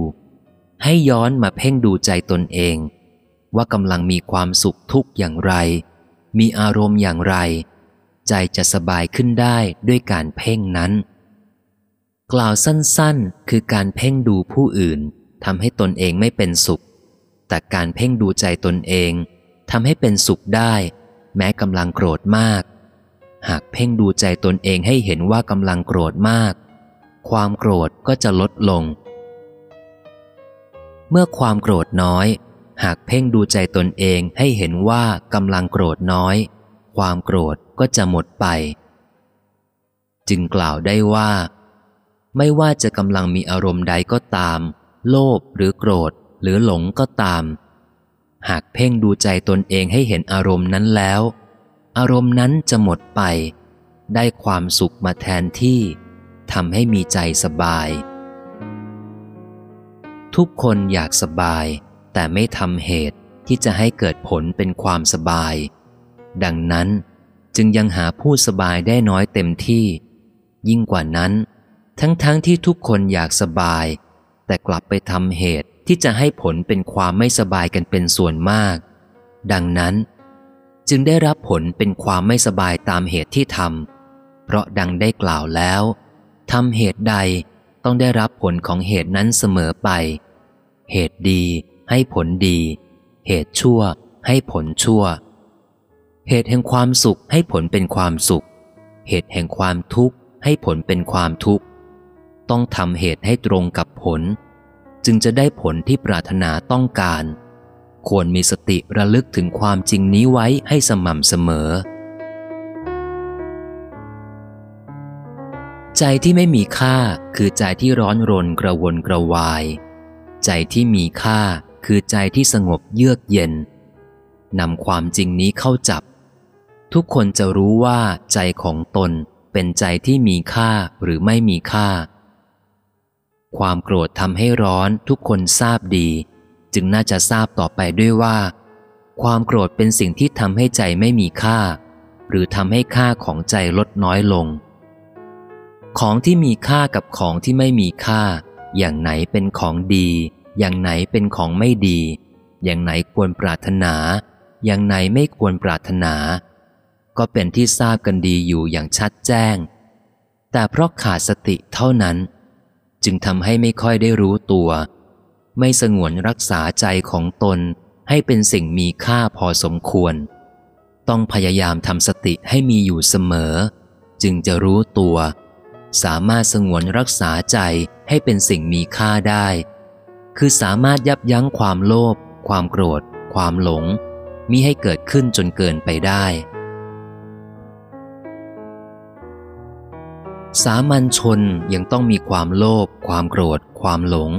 ให้ย้อนมาเพ่งดูใจตนเอง ว่ากำลังมีความสุขทุกข์อย่างไร มีอารมณ์อย่างไร ใจจะสบายขึ้นได้ด้วยการเพ่งนั้น กล่าวสั้นๆ คือการเพ่งดูผู้อื่นทำให้ตนเองไม่เป็นสุข แต่การเพ่งดูใจตนเอง ทำให้เป็นสุขได้ แม้กำลังโกรธมาก หากเพ่งดูใจตนเองให้เห็นว่ากำลังโกรธมาก ความโกรธก็จะลดลง เมื่อความโกรธน้อย หากเพ่งดูใจตนเองให้เห็นว่ากำลังโกรธน้อย ความโกรธก็จะหมดไป จึงกล่าวได้ว่า ไม่ว่าจะกำลังมีอารมณ์ใดก็ตาม โลภหรือโกรธหรือหลงก็ตาม หากเพ่งดูใจตนเองให้เห็นอารมณ์นั้นแล้ว อารมณ์นั้นจะหมดไป ได้ความสุขมาแทนที่ทำให้มีใจสบาย ทุกคนอยากสบาย แต่ไม่ทำเหตุที่จะให้เกิดผลเป็นความสบาย ดังนั้นจึงยังหาผู้สบายได้น้อยเต็มที่ ยิ่งกว่านั้น ทั้งๆทที่ทุกคนอยากสบาย แต่กลับไปทำเหตุ ที่จะให้ผลเป็นความไม่สบายกันเป็นส่วนมาก ดังนั้น จึงได้รับผลเป็นความไม่สบายตามเหตุที่ทำเพราะดังได้กล่าวแล้วทำเหตุใดต้องได้รับผลของเหตุนั้นเสมอไป เหตุดีให้ผลดี เหตุชั่วให้ผลชั่ว เหตุแห่งความสุขให้ผลเป็นความสุข เหตุแห่งความทุกข์ให้ผลเป็นความทุกข์ ต้องทำเหตุให้ตรงกับผล จึงจะได้ผลที่ปรารถนาต้องการ ควรมีสติระลึกถึงความจริงนี้ไว้ให้สม่ำเสมอ ใจที่ไม่มีค่าคือใจที่ร้อนรนกระวนกระวาย ใจที่มีค่าคือใจที่สงบเยือกเย็นนำความจริงนี้เข้าจับ ทุกคนจะรู้ว่าใจของตนเป็นใจที่มีค่าหรือไม่มีค่า ความโกรธทำให้ร้อนทุกคนทราบดี จึงน่าจะทราบต่อไปด้วยว่า ความโกรธเป็นสิ่งที่ทำให้ใจไม่มีค่า หรือทำให้ค่าของใจลดน้อยลง ของที่มีค่ากับของที่ไม่มีค่า อย่างไหนเป็นของดี อย่างไหนเป็นของไม่ดี อย่างไหนควรปรารถนา อย่างไหนไม่ควรปรารถนา ก็เป็นที่ทราบกันดีอยู่อย่างชัดแจ้ง แต่เพราะขาดสติเท่านั้น จึงทำให้ไม่ค่อยได้รู้ตัว ไม่สงวนรักษาใจของตนให้เป็นสิ่งมีค่าพอสมควร ต้องพยายามทำสติให้มีอยู่เสมอ จึงจะรู้ตัว สามารถสงวนรักษาใจให้เป็นสิ่งมีค่าได้ คือสามารถยับยั้งความโลภความโกรธ ความหลงมิให้เกิดขึ้นจนเกินไปได้ สามัญชนยังต้องมีความโลภความโกรธ ความหลง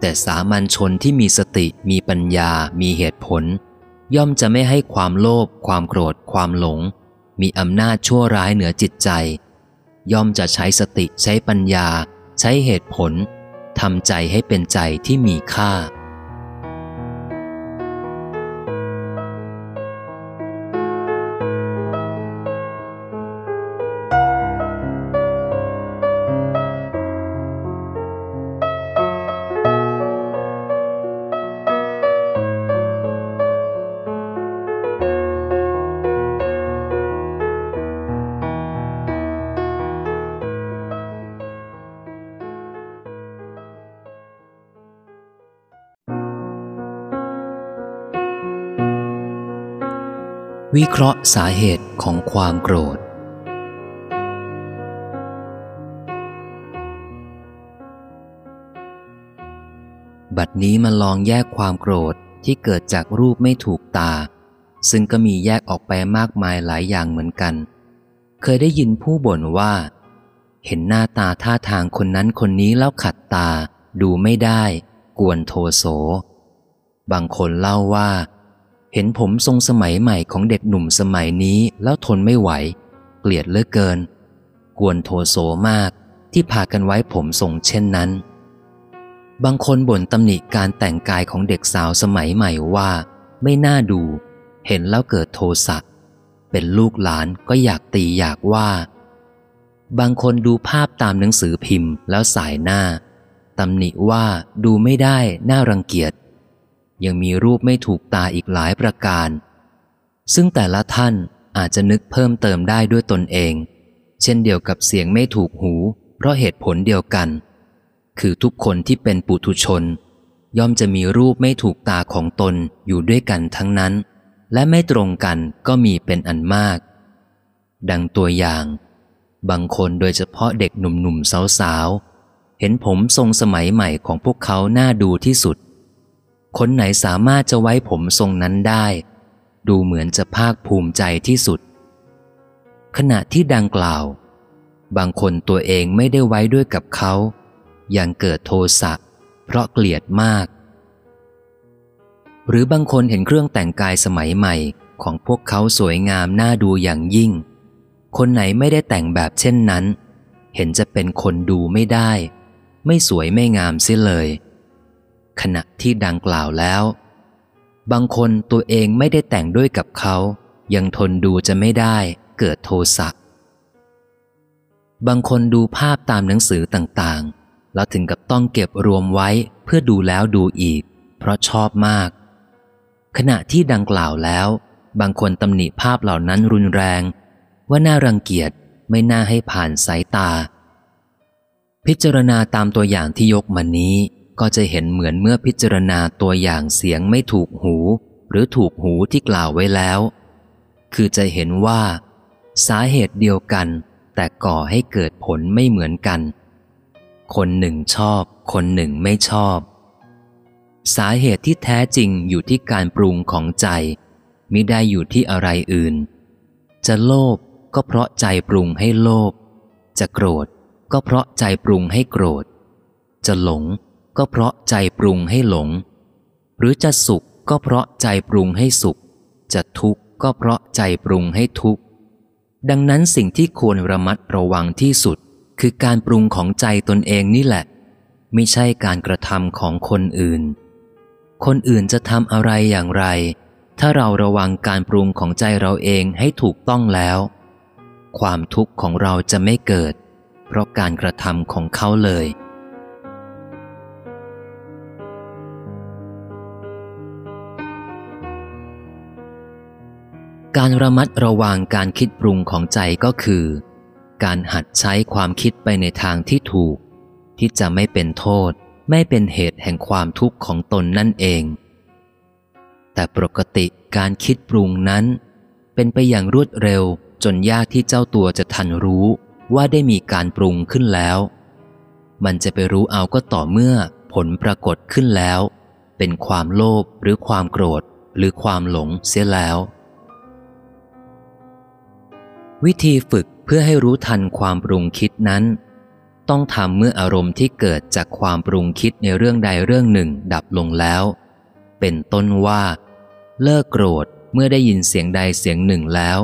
แต่สามัญชนที่มีสติมีปัญญา มีเหตุผล ย่อมจะไม่ให้ความโลภความโกรธ ความหลง มีอำนาจชั่วร้ายเหนือจิตใจ ย่อมจะใช้สติใช้ปัญญา ใช้เหตุผลทำใจให้เป็นใจที่มีค่า เคราะห์สาเหตุของความโกรธ บัดนี้มาลองแยกความโกรธที่เกิดจากรูปไม่ถูกตา ซึ่งก็มีแยกออกไปมากมายหลายอย่างเหมือนกัน เคยได้ยินผู้บ่นว่า เห็นหน้าตาท่าทางคนนั้นคนนี้แล้วขัดตา ดูไม่ได้ กวนโทโส บางคนเล่าว่า เห็นผมทรงสมัยใหม่ของเด็กหนุ่มสมัยนี้แล้วทนไม่ไหว เกลียดเลือเกิน กวนโทโสมากที่พากันไว้ผมทรงเช่นนั้น บางคนบ่นตำหนิการแต่งกายของเด็กสาวสมัยใหม่ว่า ไม่น่าดู เห็นแล้วเกิดโทสะเป็นลูกหลานก็อยากตีอยากว่า บางคนดูภาพตามหนังสือพิมพ์แล้วสายหน้าตำหนิว่าดูไม่ได้น่ารังเกียจ ยังมีรูปไม่ถูกตาอีกหลายประการ ซึ่งแต่ละท่านอาจจะนึกเพิ่มเติมได้ด้วยตนเอง เช่นเดียวกับเสียงไม่ถูกหู เพราะเหตุผลเดียวกัน คือทุกคนที่เป็นปุถุชน ย่อมจะมีรูปไม่ถูกตาของตนอยู่ด้วยกันทั้งนั้น และไม่ตรงกันก็มีเป็นอันมาก ดังตัวอย่าง บางคนโดยเฉพาะเด็กหนุ่มๆสาวๆเห็นผมทรงสมัยใหม่ของพวกเขาน่าดูที่สุด คนไหนสามารถจะไว้ผมทรงนั้นได้ ดูเหมือนจะภาคภูมิใจที่สุด ขณะที่ดังกล่าว บางคนตัวเองไม่ได้ไว้ด้วยกับเขา ยังเกิดโทสะเพราะเกลียดมาก หรือบางคนเห็นเครื่องแต่งกายสมัยใหม่ของพวกเขาสวยงามน่าดูอย่างยิ่ง คนไหนไม่ได้แต่งแบบเช่นนั้น เห็นจะเป็นคนดูไม่ได้ ไม่สวยไม่งามเสียเลย ขณะที่ดังกล่าวแล้ว บางคนตัวเองไม่ได้แต่งด้วยกับเขา ยังทนดูจะไม่ได้เกิดโทสะบางคนดูภาพตามหนังสือต่างๆ แล้วถึงกับต้องเก็บรวมไว้เพื่อดูแล้วดูอีก เพราะชอบมาก ขณะที่ดังกล่าวแล้ว บางคนตำหนิภาพเหล่านั้นรุนแรง ว่าน่ารังเกียจไม่น่าให้ผ่านสายตา พิจารณาตามตัวอย่างที่ยกมานี้ ก็จะเห็นเหมือนเมื่อพิจารณาตัวอย่างเสียงไม่ถูกหู หรือถูกหูที่กล่าวไว้แล้ว คือจะเห็นว่า สาเหตุเดียวกัน แต่ก่อให้เกิดผลไม่เหมือนกัน คนหนึ่งชอบ คนหนึ่งไม่ชอบ สาเหตุที่แท้จริงอยู่ที่การปรุงของใจมิได้อยู่ที่อะไรอื่น จะโลภก็เพราะใจปรุงให้โลภจะโกรธก็เพราะใจปรุงให้โกรธ จะหลง ก็เพราะใจปรุงให้หลง หรือจะสุขก็เพราะใจปรุงให้สุข จะทุกข์ก็เพราะใจปรุงให้ทุกข์ ดังนั้นสิ่งที่ควรระมัดระวังที่สุด คือการปรุงของใจตนเองนี่แหละ ไม่ใช่การกระทำของคนอื่น คนอื่นจะทำอะไรอย่างไร ถ้าเราระวังการปรุงของใจเราเองให้ถูกต้องแล้ว ความทุกข์ของเราจะไม่เกิด เพราะการกระทำของเขาเลย การระมัดระวังการคิดปรุงของใจก็คือ การหัดใช้ความคิดไปในทางที่ถูก ที่จะไม่เป็นโทษ ไม่เป็นเหตุแห่งความทุกข์ของตนนั่นเอง แต่ปกติการคิดปรุงนั้น เป็นไปอย่างรวดเร็วจนยากที่เจ้าตัวจะทันรู้ว่าได้มีการปรุงขึ้นแล้ว มันจะไปรู้เอาก็ต่อเมื่อผลปรากฏขึ้นแล้ว เป็นความโลภหรือความโกรธ หรือความหลงเสียแล้ว วิธีฝึกเพื่อให้รู้ทันความปรุงคิดนั้น ต้องทำเมื่ออารมณ์ที่เกิดจากความปรุงคิดในเรื่องใดเรื่องหนึ่งดับลงแล้ว เป็นต้นว่า เลิกโกรธเมื่อได้ยินเสียงใดเสียงหนึ่งแล้ว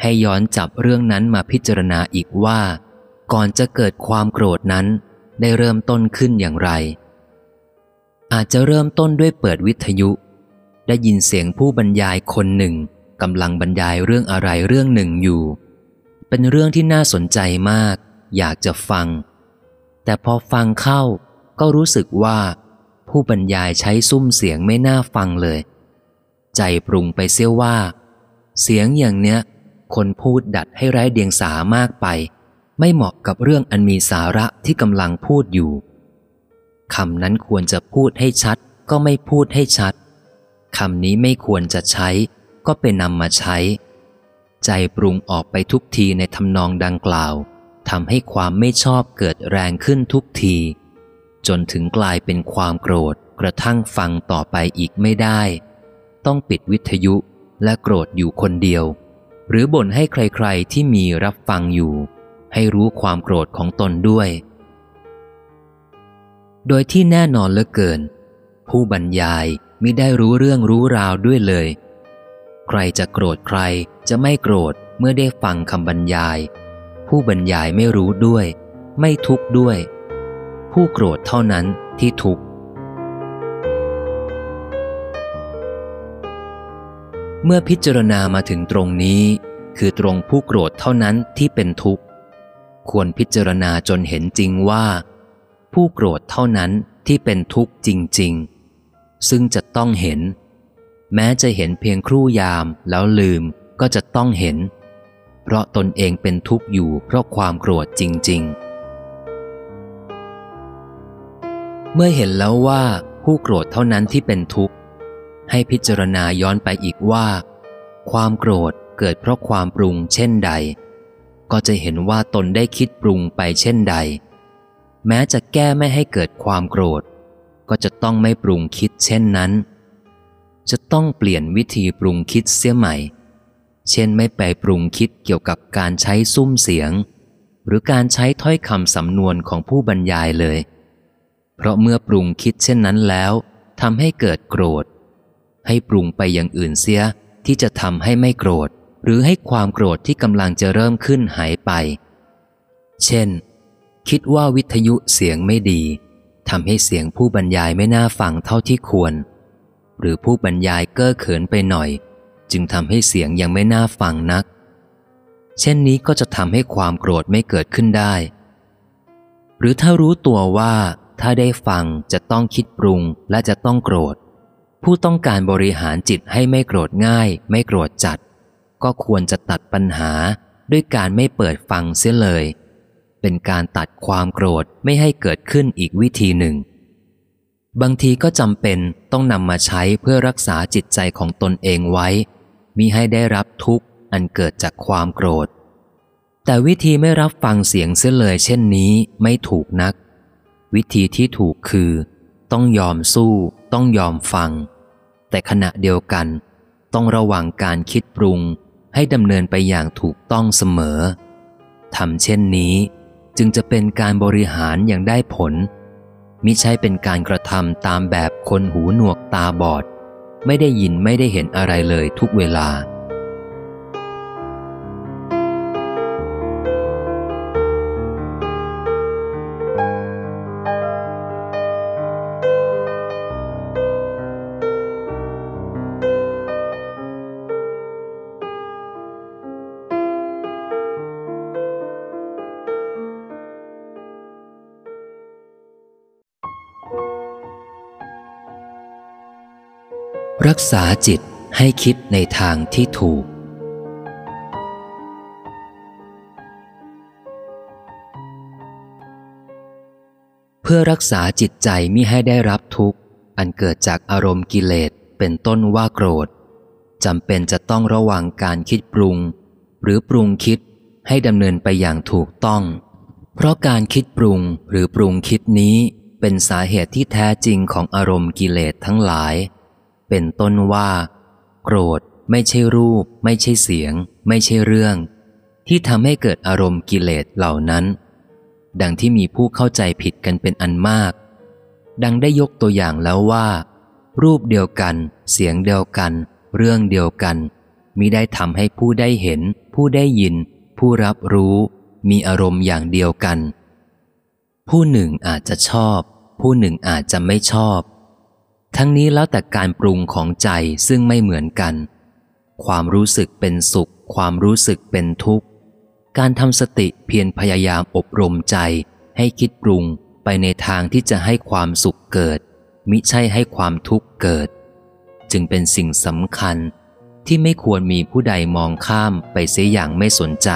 ให้ย้อนจับเรื่องนั้นมาพิจารณาอีกว่า ก่อนจะเกิดความโกรธนั้น ได้เริ่มต้นขึ้นอย่างไร อาจจะเริ่มต้นด้วยเปิดวิทยุ ได้ยินเสียงผู้บรรยายคนหนึ่ง กำลังบรรยายเรื่องอะไรเรื่องหนึ่งอยู่ เป็นเรื่องที่น่าสนใจมาก อยากจะฟัง แต่พอฟังเข้าก็รู้สึกว่า ผู้บรรยายใช้ซุ้มเสียงไม่น่าฟังเลย ใจปรุงไปเสียว่า เสียงอย่างเนี้ย คนพูดดัดให้ไร้เดียงสามากไป ไม่เหมาะกับเรื่องอันมีสาระที่กำลังพูดอยู่คำนั้นควรจะพูดให้ชัดก็ไม่พูดให้ชัดคำนี้ไม่ควรจะใช้ ก็ไปนำมาใช้ ใจปรุงออกไปทุกทีในทำนองดังกล่าวทำให้ความไม่ชอบเกิดแรงขึ้นทุกที จนถึงกลายเป็นความโกรธกระทั่งฟังต่อไปอีกไม่ได้ ต้องปิดวิทยุและโกรธอยู่คนเดียว หรือบ่นให้ใครๆที่มีรับฟังอยู่ ให้รู้ความโกรธของตนด้วย โดยที่แน่นอนเหลือเกิน ผู้บรรยายไม่ได้รู้เรื่องรู้ราวด้วยเลย ใครจะโกรธใครจะไม่โกรธเมื่อได้ฟังคำบรรยาย ผู้บรรยายไม่รู้ด้วย ไม่ทุกข์ด้วย ผู้โกรธเท่านั้นที่ทุกข์เมื่อพิจารณามาถึงตรงนี้ คือตรงผู้โกรธเท่านั้นที่เป็นทุกข์ ควรพิจารณาจนเห็นจริงว่า ผู้โกรธเท่านั้นที่เป็นทุกข์จริง ๆ ซึ่งจะต้องเห็น แม้จะเห็นเพียงครู่ยามแล้วลืมก็จะต้องเห็น เพราะตนเองเป็นทุกข์อยู่เพราะความโกรธจริง ๆ เมื่อเห็นแล้วว่าผู้โกรธเท่านั้นที่เป็นทุกข์ ให้พิจารณาย้อนไปอีกว่า ความโกรธเกิดเพราะความปรุงเช่นใด ก็จะเห็นว่าตนได้คิดปรุงไปเช่นใด แม้จะแก้ไม่ให้เกิดความโกรธ ก็จะต้องไม่ปรุงคิดเช่นนั้น จะต้องเปลี่ยนวิธีปรุงคิดเสียใหม่ เช่นไม่ไปปรุงคิดเกี่ยวกับการใช้ซุ้มเสียง หรือการใช้ถ้อยคำสำนวนของผู้บรรยายเลย เพราะเมื่อปรุงคิดเช่นนั้นแล้วทำให้เกิดโกรธ ให้ปรุงไปอย่างอื่นเสียที่จะทำให้ไม่โกรธ หรือให้ความโกรธที่กำลังจะเริ่มขึ้นหายไป เช่น คิดว่าวิทยุเสียงไม่ดีทำให้เสียงผู้บรรยายไม่น่าฟังเท่าที่ควร หรือผู้บรรยายเก้อเขินไปหน่อย จึงทำให้เสียงยังไม่น่าฟังนัก เช่นนี้ก็จะทำให้ความโกรธไม่เกิดขึ้นได้ หรือถ้ารู้ตัวว่าถ้าได้ฟังจะต้องคิดปรุงและจะต้องโกรธ ผู้ต้องการบริหารจิตให้ไม่โกรธง่าย ไม่โกรธจัด ก็ควรจะตัดปัญหาด้วยการไม่เปิดฟังเสียเลย เป็นการตัดความโกรธไม่ให้เกิดขึ้นอีกวิธีหนึ่ง บางทีก็จำเป็นต้องนำมาใช้เพื่อรักษาจิตใจของตนเองไว้ มิให้ได้รับทุกข์อันเกิดจากความโกรธ แต่วิธีไม่รับฟังเสียงเสียเลยเช่นนี้ไม่ถูกนัก วิธีที่ถูกคือ ต้องยอมสู้ ต้องยอมฟัง แต่ขณะเดียวกัน ต้องระวังการคิดปรุง ให้ดำเนินไปอย่างถูกต้องเสมอทำเช่นนี้ จึงจะเป็นการบริหารอย่างได้ผล มิใช่เป็นการกระทำตามแบบคนหูหนวกตาบอด ไม่ได้ยินไม่ได้เห็นอะไรเลยทุกเวลา รักษาจิตให้คิดในทางที่ถูก เพื่อรักษาจิตใจมิให้ได้รับทุกข์ อันเกิดจากอารมณ์กิเลสเป็นต้นว่าโกรธจำเป็นจะต้องระวังการคิดปรุง หรือปรุงคิดให้ดำเนินไปอย่างถูกต้อง เพราะการคิดปรุงหรือปรุงคิดนี้เป็นสาเหตุที่แท้จริงของอารมณ์กิเลสทั้งหลาย เป็นต้นว่า โกรธไม่ใช่รูป ไม่ใช่เสียง ไม่ใช่เรื่อง ที่ทำให้เกิดอารมณ์กิเลสเหล่านั้น ดังที่มีผู้เข้าใจผิดกันเป็นอันมาก ดังได้ยกตัวอย่างแล้วว่า รูปเดียวกัน เสียงเดียวกัน เรื่องเดียวกันมิได้ทำให้ผู้ได้เห็น ผู้ได้ยิน ผู้รับรู้ มีอารมณ์อย่างเดียวกัน ผู้หนึ่งอาจจะชอบ ผู้หนึ่งอาจจะไม่ชอบ ทั้งนี้แล้วแต่การปรุงของใจซึ่งไม่เหมือนกัน ความรู้สึกเป็นสุข ความรู้สึกเป็นทุกข์ การทำสติเพียรพยายามอบรมใจ ให้คิดปรุงไปในทางที่จะให้ความสุขเกิด มิใช่ให้ความทุกข์เกิด จึงเป็นสิ่งสำคัญที่ไม่ควรมีผู้ใดมองข้ามไปเสียอย่างไม่สนใจ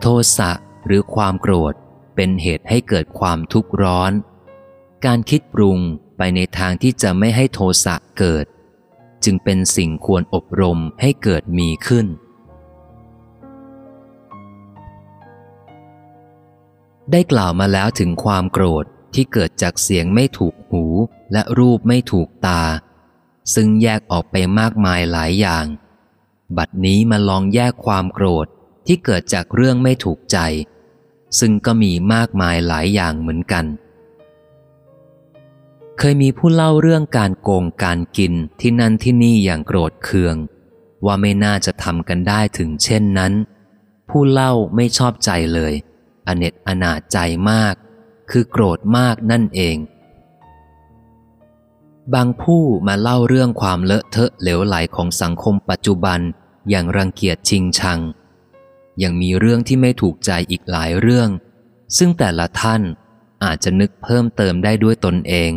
โทสะหรือความโกรธเป็นเหตุให้เกิดความทุกข์ร้อน การคิดปรุงไปในทางที่จะไม่ให้โทสะเกิด จึงเป็นสิ่งควรอบรมให้เกิดมีขึ้น ได้กล่าวมาแล้วถึงความโกรธที่เกิดจากเสียงไม่ถูกหูและรูปไม่ถูกตา ซึ่งแยกออกไปมากมายหลายอย่าง บัดนี้มาลองแยกความโกรธที่เกิดจากเรื่องไม่ถูกใจ ซึ่งก็มีมากมายหลายอย่างเหมือนกัน เคยมีผู้เล่าเรื่องการโกงการกินที่นั่นที่นี่อย่างโกรธเคือง ว่าไม่น่าจะทำกันได้ถึงเช่นนั้น ผู้เล่าไม่ชอบใจเลย อเนตอนาใจมาก คือโกรธมากนั่นเอง บางผู้มาเล่าเรื่องความเลอะเทอะเหลวไหลของสังคมปัจจุบันอย่างรังเกียจชิงชัง ยังมีเรื่องที่ไม่ถูกใจอีกหลายเรื่อง ซึ่งแต่ละท่านอาจจะนึกเพิ่มเติมได้ด้วยตนเอง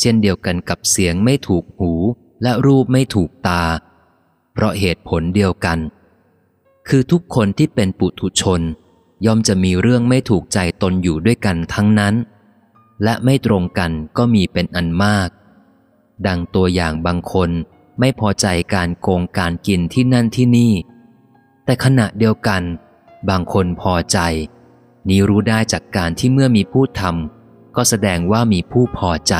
เช่นเดียวกันกับเสียงไม่ถูกหูและรูปไม่ถูกตา เพราะเหตุผลเดียวกัน คือทุกคนที่เป็นปุถุชน ย่อมจะมีเรื่องไม่ถูกใจตนอยู่ด้วยกันทั้งนั้น และไม่ตรงกันก็มีเป็นอันมาก ดังตัวอย่างบางคนไม่พอใจการโกงการกินที่นั่นที่นี่ แต่ขณะเดียวกัน บางคนพอใจ นี้รู้ได้จากการที่เมื่อมีผู้ทำก็แสดงว่ามีผู้พอใจ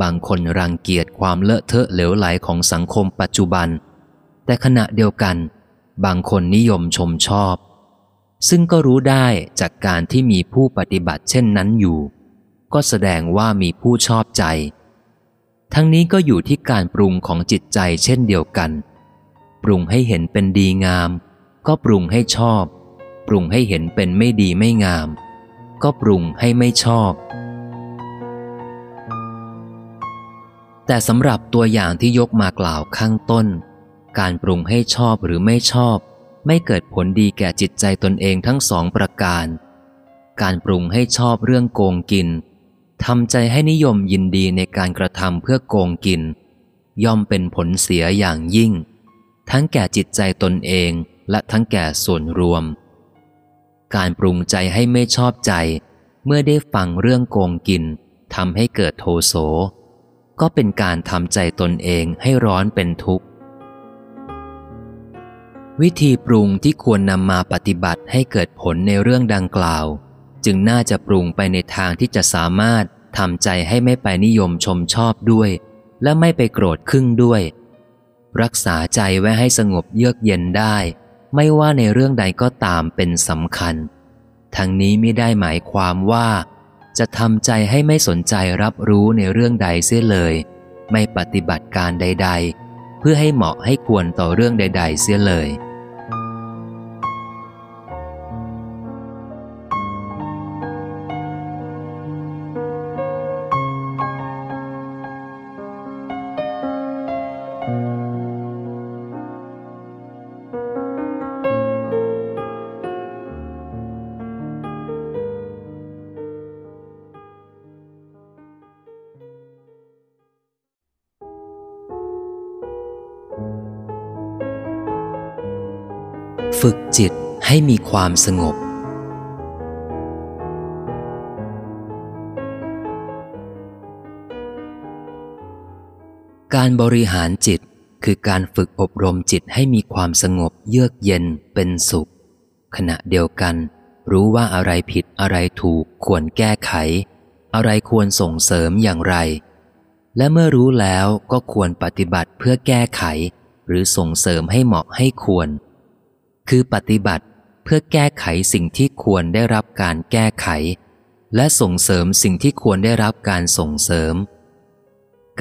บางคนรังเกียจความเลอะเทอะเหลวไหลของสังคมปัจจุบัน แต่ขณะเดียวกัน บางคนนิยมชมชอบ ซึ่งก็รู้ได้จากการที่มีผู้ปฏิบัติเช่นนั้นอยู่ ก็แสดงว่ามีผู้ชอบใจ ทั้งนี้ก็อยู่ที่การปรุงของจิตใจเช่นเดียวกัน ปรุงให้เห็นเป็นดีงาม ก็ปรุงให้ชอบ ปรุงให้เห็นเป็นไม่ดีไม่งาม ก็ปรุงให้ไม่ชอบ แต่สำหรับตัวอย่างที่ยกมากล่าวข้างต้น การปรุงให้ชอบหรือไม่ชอบ ไม่เกิดผลดีแก่จิตใจตนเองทั้งสองประการ การปรุงให้ชอบเรื่องโกงกินทำใจให้นิยมยินดีในการกระทำเพื่อโกงกิน ย่อมเป็นผลเสียอย่างยิ่ง ทั้งแก่จิตใจตนเองและทั้งแก่ส่วนรวม การปรุงใจให้ไม่ชอบใจ เมื่อได้ฟังเรื่องโกงกินทำให้เกิดโทโส ก็เป็นการทำใจตนเองให้ร้อนเป็นทุกข์ วิธีปรุงที่ควรนำมาปฏิบัติให้เกิดผลในเรื่องดังกล่าว จึงน่าจะปรุงไปในทางที่จะสามารถทำใจให้ไม่ไปนิยมชมชอบด้วย และไม่ไปโกรธครึ่งด้วย รักษาใจไว้ให้สงบเยือกเย็นได้ ไม่ว่าในเรื่องใดก็ตามเป็นสำคัญ ทั้งนี้ไม่ได้หมายความว่า จะทำใจให้ไม่สนใจรับรู้ในเรื่องใดเสียเลย ไม่ปฏิบัติการใด ๆ เพื่อให้เหมาะให้ควรต่อเรื่องใด ๆ เสียเลย จิตให้มีความสงบ การบริหารจิตคือการฝึกอบรมจิตให้มีความสงบเยือกเย็นเป็นสุข ขณะเดียวกัน รู้ว่าอะไรผิดอะไรถูกควรแก้ไข อะไรควรส่งเสริมอย่างไร และเมื่อรู้แล้วก็ควรปฏิบัติเพื่อแก้ไข หรือส่งเสริมให้เหมาะให้ควร คือปฏิบัติเพื่อแก้ไขสิ่งที่ควรได้รับการแก้ไข และส่งเสริมสิ่งที่ควรได้รับการส่งเสริม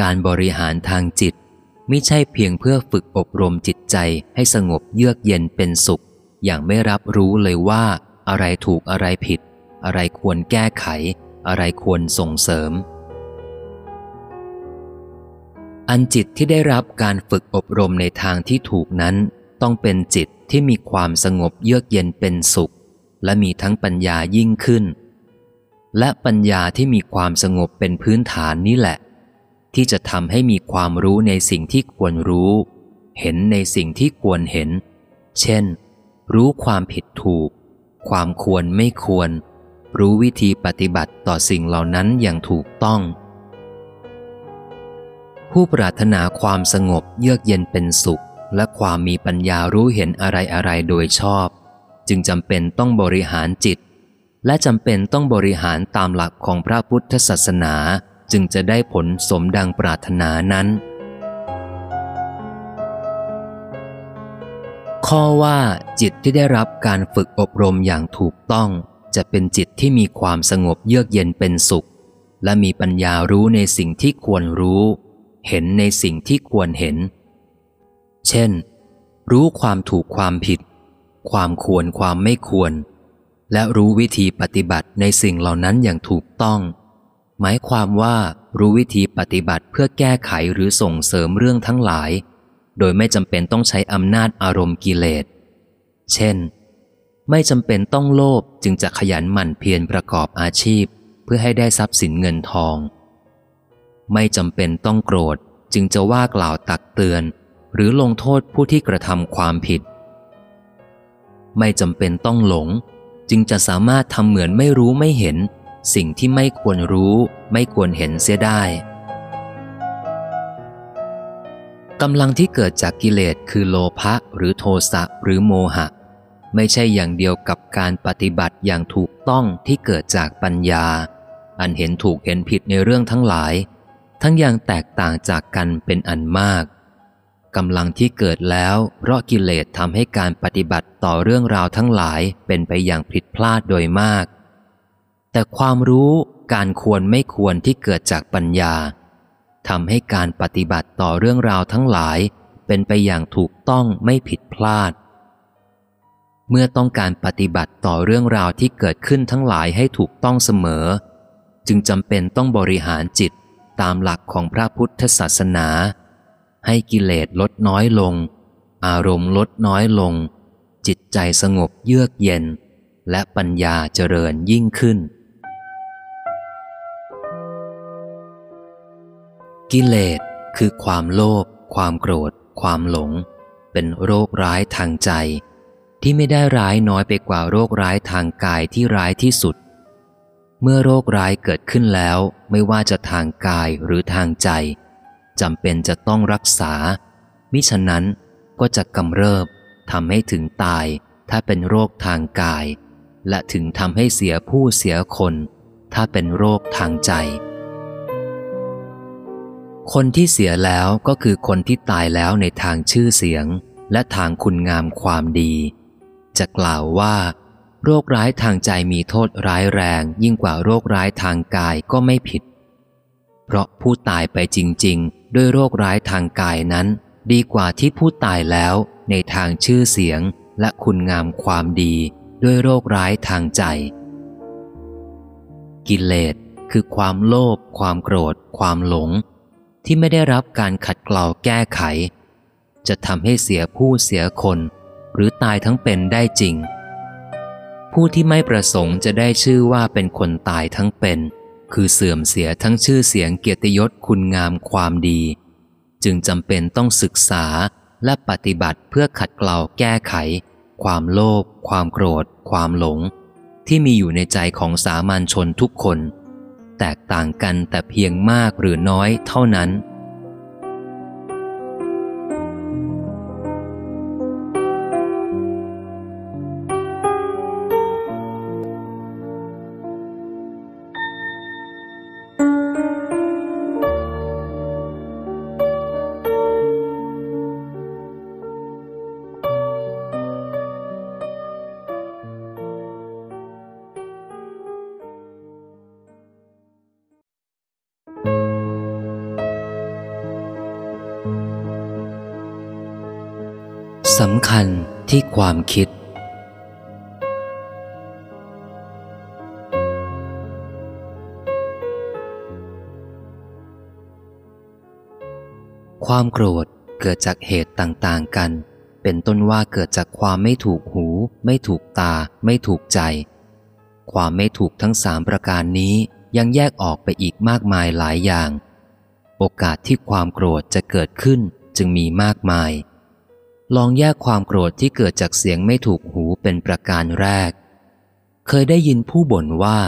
การบริหารทางจิตไม่ใช่เพียงเพื่อฝึกอบรมจิตใจให้สงบเยือกเย็นเป็นสุข อย่างไม่รับรู้เลยว่าอะไรถูกอะไรผิด อะไรควรแก้ไข อะไรควรส่งเสริม อันจิตที่ได้รับการฝึกอบรมในทางที่ถูกนั้น ต้องเป็นจิต ที่มีความสงบเยือกเย็นเป็นสุข และมีทั้งปัญญายิ่งขึ้น และปัญญาที่มีความสงบเป็นพื้นฐานนี้แหละ ที่จะทำให้มีความรู้ในสิ่งที่ควรรู้ เห็นในสิ่งที่ควรเห็น เช่น รู้ความผิดถูก ความควรไม่ควร รู้วิธีปฏิบัติต่อสิ่งเหล่านั้นอย่างถูกต้อง ผู้ปรารถนาความสงบเยือกเย็นเป็นสุข และความมีปัญญารู้เห็นอะไรอะไรโดยชอบ จึงจำเป็นต้องบริหารจิต และจำเป็นต้องบริหารตามหลักของพระพุทธศาสนาจึงจะได้ผลสมดังปรารถนานั้น ข้อว่าจิตที่ได้รับการฝึกอบรมอย่างถูกต้อง จะเป็นจิตที่มีความสงบเยือกเย็นเป็นสุข และมีปัญญารู้ในสิ่งที่ควรรู้ เห็นในสิ่งที่ควรเห็น เช่น รู้ความถูกความผิด ความควรความไม่ควร และรู้วิธีปฏิบัติในสิ่งเหล่านั้นอย่างถูกต้อง หมายความว่ารู้วิธีปฏิบัติเพื่อแก้ไขหรือส่งเสริมเรื่องทั้งหลาย โดยไม่จำเป็นต้องใช้อำนาจอารมณ์กิเลส เช่น ไม่จำเป็นต้องโลภจึงจะขยันหมั่นเพียรประกอบอาชีพ เพื่อให้ได้ทรัพย์สินเงินทอง ไม่จำเป็นต้องโกรธจึงจะว่ากล่าวตักเตือน หรือลงโทษผู้ที่กระทำความผิด ไม่จำเป็นต้องหลง จึงจะสามารถทำเหมือนไม่รู้ไม่เห็น สิ่งที่ไม่ควรรู้ ไม่ควรเห็นเสียได้กำลังที่เกิดจากกิเลสคือโลภะหรือโทสะหรือโมหะ ไม่ใช่อย่างเดียวกับการปฏิบัติอย่างถูกต้องที่เกิดจากปัญญา อันเห็นถูกเห็นผิดในเรื่องทั้งหลาย ทั้งอย่างแตกต่างจากกันเป็นอันมาก กำลังที่เกิดแล้ว เพราะกิเลสทำให้การปฏิบัติต่อเรื่องราวทั้งหลายเป็นไปอย่างผิดพลาดโดยมาก แต่ความรู้การควรไม่ควรที่เกิดจากปัญญาทำให้การปฏิบัติต่อเรื่องราวทั้งหลาย เป็นไปอย่างถูกต้องไม่ผิดพลาด เมื่อต้องการปฏิบัติต่อเรื่องราวที่เกิดขึ้นทั้งหลายให้ถูกต้องเสมอ จึงจำเป็นต้องบริหารจิตตามหลักของพระพุทธศาสนา ให้กิเลสลดน้อยลง อารมณ์ลดน้อยลง จิตใจสงบเยือกเย็น และปัญญาเจริญยิ่งขึ้น กิเลสคือความโลภความโกรธ ความหลง เป็นโรคร้ายทางใจ ที่ไม่ได้ร้ายน้อยไปกว่าโรคร้ายทางกายที่ร้ายที่สุด เมื่อโรคร้ายเกิดขึ้นแล้วไม่ว่าจะทางกายหรือทางใจ จำเป็นจะต้องรักษา มิฉะนั้นก็จะกำเริบทำให้ถึงตายถ้าเป็นโรคทางกาย และถึงทำให้เสียผู้เสียคน ถ้าเป็นโรคทางใจ คนที่เสียแล้วก็คือคนที่ตายแล้วในทางชื่อเสียง และทางคุณงามความดี จะกล่าวว่า โรคร้ายทางใจมีโทษร้ายแรงยิ่งกว่าโรคร้ายทางกายก็ไม่ผิด เพราะผู้ตายไปจริง ๆ ด้วยโรคร้ายทางกายนั้น ดีกว่าที่ผู้ตายแล้วในทางชื่อเสียงและคุณงามความดีด้วยโรคร้ายทางใจ กิเลสคือความโลภความโกรธ ความหลง ที่ไม่ได้รับการขัดเกลาแก้ไข จะทำให้เสียผู้เสียคน หรือตายทั้งเป็นได้จริง ผู้ที่ไม่ประสงค์จะได้ชื่อว่าเป็นคนตายทั้งเป็น คือเสื่อมเสียทั้งชื่อเสียงเกียรติยศคุณงามความดี จึงจำเป็นต้องศึกษาและปฏิบัติเพื่อขัดเกลาแก้ไข ความโลภความโกรธ ความหลง ที่มีอยู่ในใจของสามัญชนทุกคน แตกต่างกันแต่เพียงมากหรือน้อยเท่านั้น สำคัญที่ความคิด ความโกรธเกิดจากเหตุต่างๆกัน เป็นต้นว่าเกิดจากความไม่ถูกหู ไม่ถูกตา ไม่ถูกใจ ความไม่ถูกทั้งสามประการนี้ยังแยกออกไปอีกมากมายหลายอย่าง โอกาสที่ความโกรธจะเกิดขึ้นจึงมีมากมาย ลองแยกความโกรธที่เกิดจากเสียงไม่ถูกหูเป็นประการแรก เคยได้ยินผู้บ่นว่า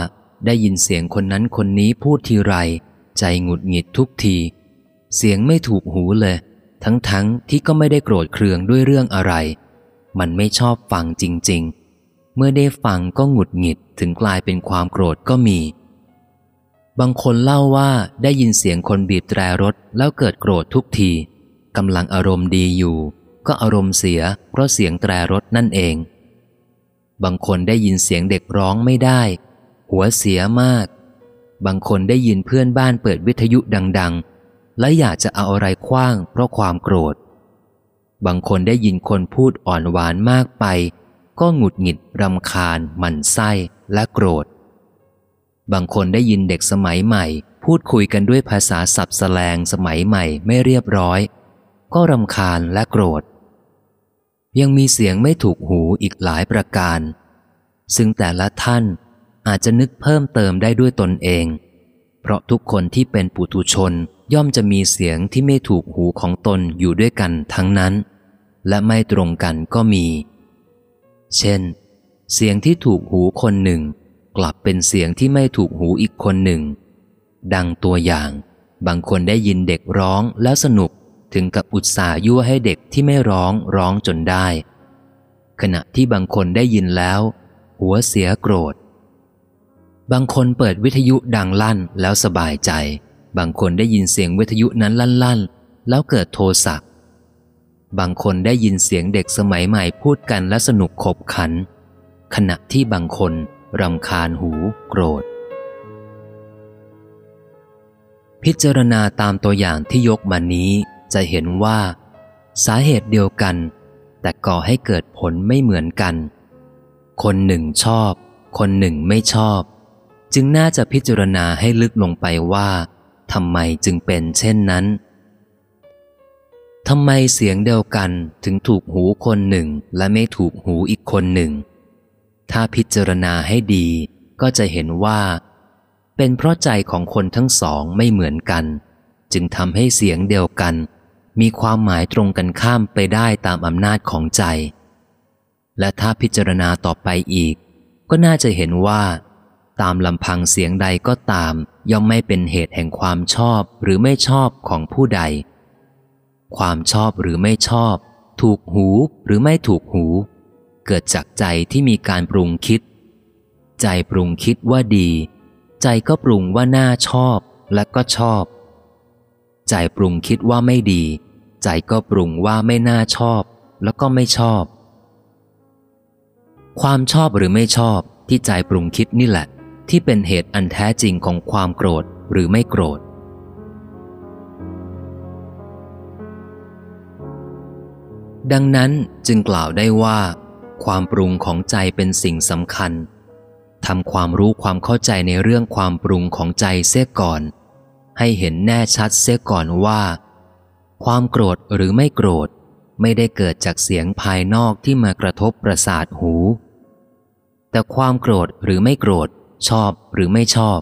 ได้ยินเสียงคนนั้นคนนี้พูดทีไร ใจหงุดหงิดทุกที เสียงไม่ถูกหูเลย ทั้งๆทที่ก็ไม่ได้โกรธเคืองด้วยเรื่องอะไร มันไม่ชอบฟังจริง ๆ เมื่อได้ฟังก็หงุดหงิดถึงกลายเป็นความโกรธก็มี บางคนเล่าว่าได้ยินเสียงคนบีบแตรรถแล้วเกิดโกรธทุกทีกำลังอารมณ์ดีอยู่ ก็อารมณ์เสีย เพราะเสียงแตรรถนั่นเอง บางคนได้ยินเสียงเด็กร้องไม่ได้ หัวเสียมาก บางคนได้ยินเพื่อนบ้านเปิดวิทยุดัง ๆ และอยากจะเอาอะไรคว้าง เพราะความโกรธ บางคนได้ยินคนพูดอ่อนหวานมากไป ก็หงุดหงิดรำคาญหมั่นไส้และโกรธ บางคนได้ยินเด็กสมัยใหม่ พูดคุยกันด้วยภาษาสับแสลงสมัยใหม่ไม่เรียบร้อยก็รำคาญและโกรธ ยังมีเสียงไม่ถูกหูอีกหลายประการ ซึ่งแต่ละท่านอาจจะนึกเพิ่มเติมได้ด้วยตนเอง เพราะทุกคนที่เป็นปุถุชนย่อมจะมีเสียงที่ไม่ถูกหูของตนอยู่ด้วยกันทั้งนั้น และไม่ตรงกันก็มี เช่น เสียงที่ถูกหูคนหนึ่ง กลับเป็นเสียงที่ไม่ถูกหูอีกคนหนึ่ง ดังตัวอย่าง บางคนได้ยินเด็กร้องแล้วสนุก ถึงกับอุตส่าห์ยั่วให้เด็กที่ไม่ร้องร้องจนได้ ขณะที่บางคนได้ยินแล้ว หัวเสียโกรธ บางคนเปิดวิทยุดังลั่นแล้วสบายใจ บางคนได้ยินเสียงวิทยุนั้นลั่นๆแล้วเกิดโทสะบางคนได้ยินเสียงเด็กสมัยใหม่พูดกันและสนุกขบขัน ขณะที่บางคนรำคาญหูโกรธ พิจารณาตามตัวอย่างที่ยกมานี้ จะเห็นว่า สาเหตุเดียวกัน แต่ก่อให้เกิดผลไม่เหมือนกัน คนหนึ่งชอบ คนหนึ่งไม่ชอบ จึงน่าจะพิจารณาให้ลึกลงไปว่าทำไมจึงเป็นเช่นนั้นทำไมเสียงเดียวกันถึงถูกหูคนหนึ่งและไม่ถูกหูอีกคนหนึ่ง ถ้าพิจารณาให้ดีก็จะเห็นว่า เป็นเพราะใจของคนทั้งสองไม่เหมือนกัน จึงทำให้เสียงเดียวกัน มีความหมายตรงกันข้ามไปได้ตามอำนาจของใจ และถ้าพิจารณาต่อไปอีก ก็น่าจะเห็นว่า ตามลำพังเสียงใดก็ตาม ย่อมไม่เป็นเหตุแห่งความชอบหรือไม่ชอบของผู้ใด ความชอบหรือไม่ชอบ ถูกหูหรือไม่ถูกหู เกิดจากใจที่มีการปรุงคิด ใจปรุงคิดว่าดี ใจก็ปรุงว่าน่าชอบและก็ชอบ ใจปรุงคิดว่าไม่ดี ใจก็ปรุงว่าไม่น่าชอบ แล้วก็ไม่ชอบ ความชอบหรือไม่ชอบที่ใจปรุงคิดนี่แหละ ที่เป็นเหตุอันแท้จริงของความโกรธหรือไม่โกรธ ดังนั้นจึงกล่าวได้ว่า ความปรุงของใจเป็นสิ่งสำคัญทำความรู้ความเข้าใจในเรื่องความปรุงของใจเสียก่อน ให้เห็นแน่ชัดเสียก่อนว่า ความโกรธหรือไม่โกรธ ไม่ได้เกิดจากเสียงภายนอกที่มากระทบประสาทหู แต่ความโกรธหรือไม่โกรธ ชอบหรือไม่ชอบ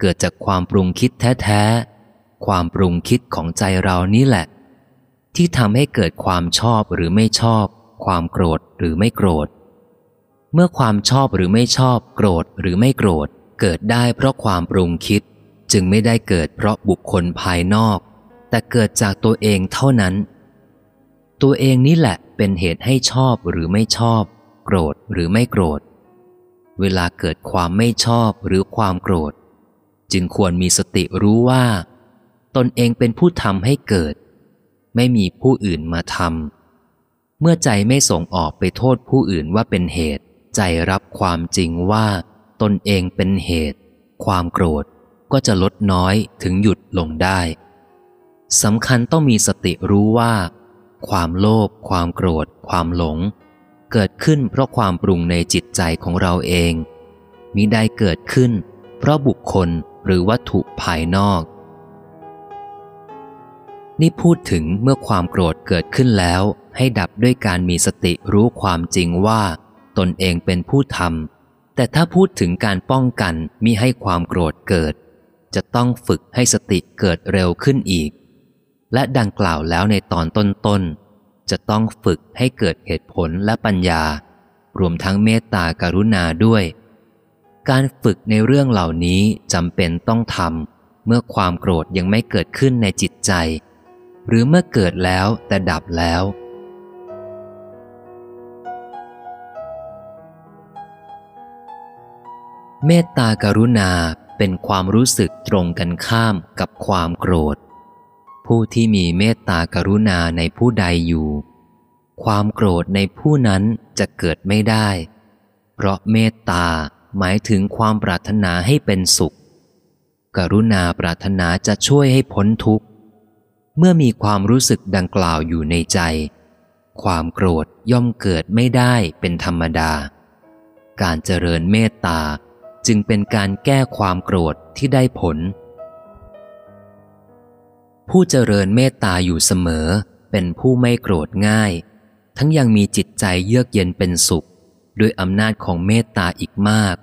เกิดจากความปรุงคิดแท้ๆ ความปรุงคิดของใจเรานี่แหละ ที่ทำให้เกิดความชอบหรือไม่ชอบ ความโกรธหรือไม่โกรธ เมื่อความชอบหรือไม่ชอบ โกรธหรือไม่โกรธเกิดได้เพราะความปรุงคิด จึงไม่ได้เกิดเพราะบุคคลภายนอก แต่เกิดจากตัวเองเท่านั้น ตัวเองนี่แหละเป็นเหตุให้ชอบหรือไม่ชอบ โกรธหรือไม่โกรธ เวลาเกิดความไม่ชอบหรือความโกรธ จึงควรมีสติรู้ว่า ตนเองเป็นผู้ทำให้เกิด ไม่มีผู้อื่นมาทำเมื่อใจไม่ส่งออกไปโทษผู้อื่นว่าเป็นเหตุ ใจรับความจริงว่า ตนเองเป็นเหตุ ความโกรธ ก็จะลดน้อยถึงหยุดลงได้สำคัญต้องมีสติรู้ว่า ความโลภความโกรธ ความหลง เกิดขึ้นเพราะความปรุงในจิตใจของเราเองมิได้เกิดขึ้น เพราะบุคคลหรือวัตถุภายนอก นี่พูดถึงเมื่อความโกรธเกิดขึ้นแล้ว ให้ดับด้วยการมีสติรู้ความจริงว่า ตนเองเป็นผู้ทำแต่ถ้าพูดถึงการป้องกันมิให้ความโกรธเกิด จะต้องฝึกให้สติเกิดเร็วขึ้นอีก และดังกล่าวแล้วในตอนต้นๆ จะต้องฝึกให้เกิดเหตุผลและปัญญา รวมทั้งเมตตาการุณาด้วย การฝึกในเรื่องเหล่านี้จำเป็นต้องทำเมื่อความโกรธยังไม่เกิดขึ้นในจิตใจ หรือเมื่อเกิดแล้วแต่ดับแล้วเมตตากรุณา เป็นความรู้สึกตรงกันข้ามกับความโกรธ ผู้ที่มีเมตตากรุณาในผู้ใดอยู่ ความโกรธในผู้นั้นจะเกิดไม่ได้ เพราะเมตตาหมายถึงความปรารถนาให้เป็นสุข กรุณาปรารถนาจะช่วยให้พ้นทุกข์ เมื่อมีความรู้สึกดังกล่าวอยู่ในใจ ความโกรธย่อมเกิดไม่ได้เป็นธรรมดา การเจริญเมตตา จึงเป็นการแก้ความโกรธที่ได้ผล ผู้เจริญเมตตาอยู่เสมอ เป็นผู้ไม่โกรธง่าย ทั้งยังมีจิตใจเยือกเย็นเป็นสุข ด้วยอำนาจของเมตตาอีกมาก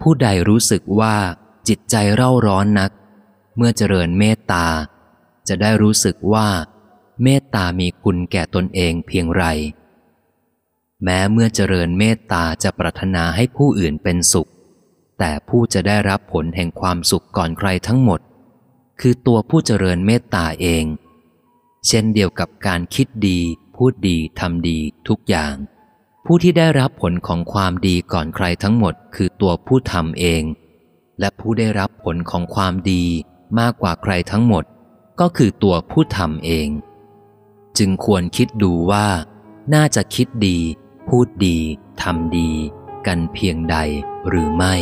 ผู้ใดรู้สึกว่าจิตใจเร่าร้อนนัก เมื่อเจริญเมตตา จะได้รู้สึกว่า เมตตามีคุณแก่ตนเองเพียงไรแม้เมื่อเจริญเมตตาจะปรารถนาให้ผู้อื่นเป็นสุข แต่ผู้จะได้รับผลแห่งความสุขก่อนใครทั้งหมด คือตัวผู้เจริญเมตตาเอง เช่นเดียวกับการคิดดี พูดดีทำดีทุกอย่าง ผู้ที่ได้รับผลของความดีก่อนใครทั้งหมด คือตัวผู้ทำเอง และผู้ได้รับผลของความดีมากกว่าใครทั้งหมด ก็คือตัวผู้ทำเอง จึงควรคิดดูว่า น่าจะคิดดี พูดดีทำดี กันเพียงใดหรือไม่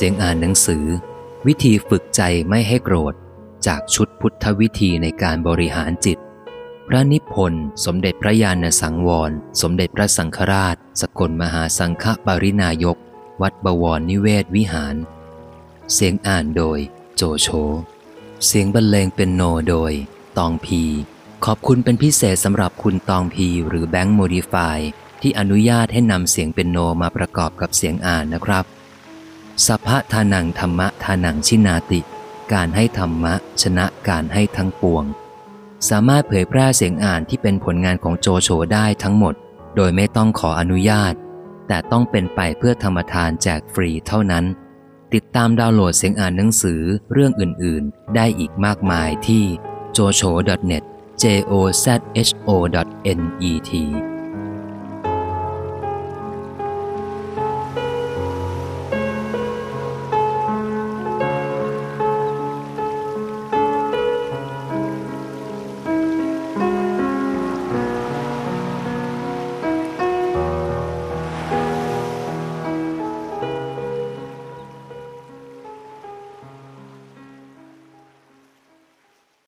เสียงอ่านหนังสือ วิธีฝึกใจไม่ให้โกรธ จากชุดพุทธวิธีในการบริหารจิต พระนิพนธ์สมเด็จพระญาณสังวร สมเด็จพระสังฆราช สกลมหาสังฆปรินายก วัดบวรนิเวศวิหาร เสียงอ่านโดย โจโฉเสียงบรรเลงเป็นโนโดย ตองพี ขอบคุณเป็นพิเศษสำหรับคุณตองพี หรือแบงค์โมดิฟายที่อนุญาตให้นำเสียงเป็นโนมาประกอบกับเสียงอ่านนะครับ สัพพะทานังธรรมะทานังชินาติ การให้ธรรมะ ชนะการให้ทั้งปวง สามารถเผยแพร่เสียงอ่านที่เป็นผลงานของโจโฉได้ทั้งหมด โดยไม่ต้องขออนุญาต แต่ต้องเป็นไปเพื่อธรรมทานแจกฟรีเท่านั้น ติดตามดาวน์โหลดเสียงอ่านหนังสือเรื่องอื่น ๆ ได้อีกมากมายที่ jocho.net j o z h o net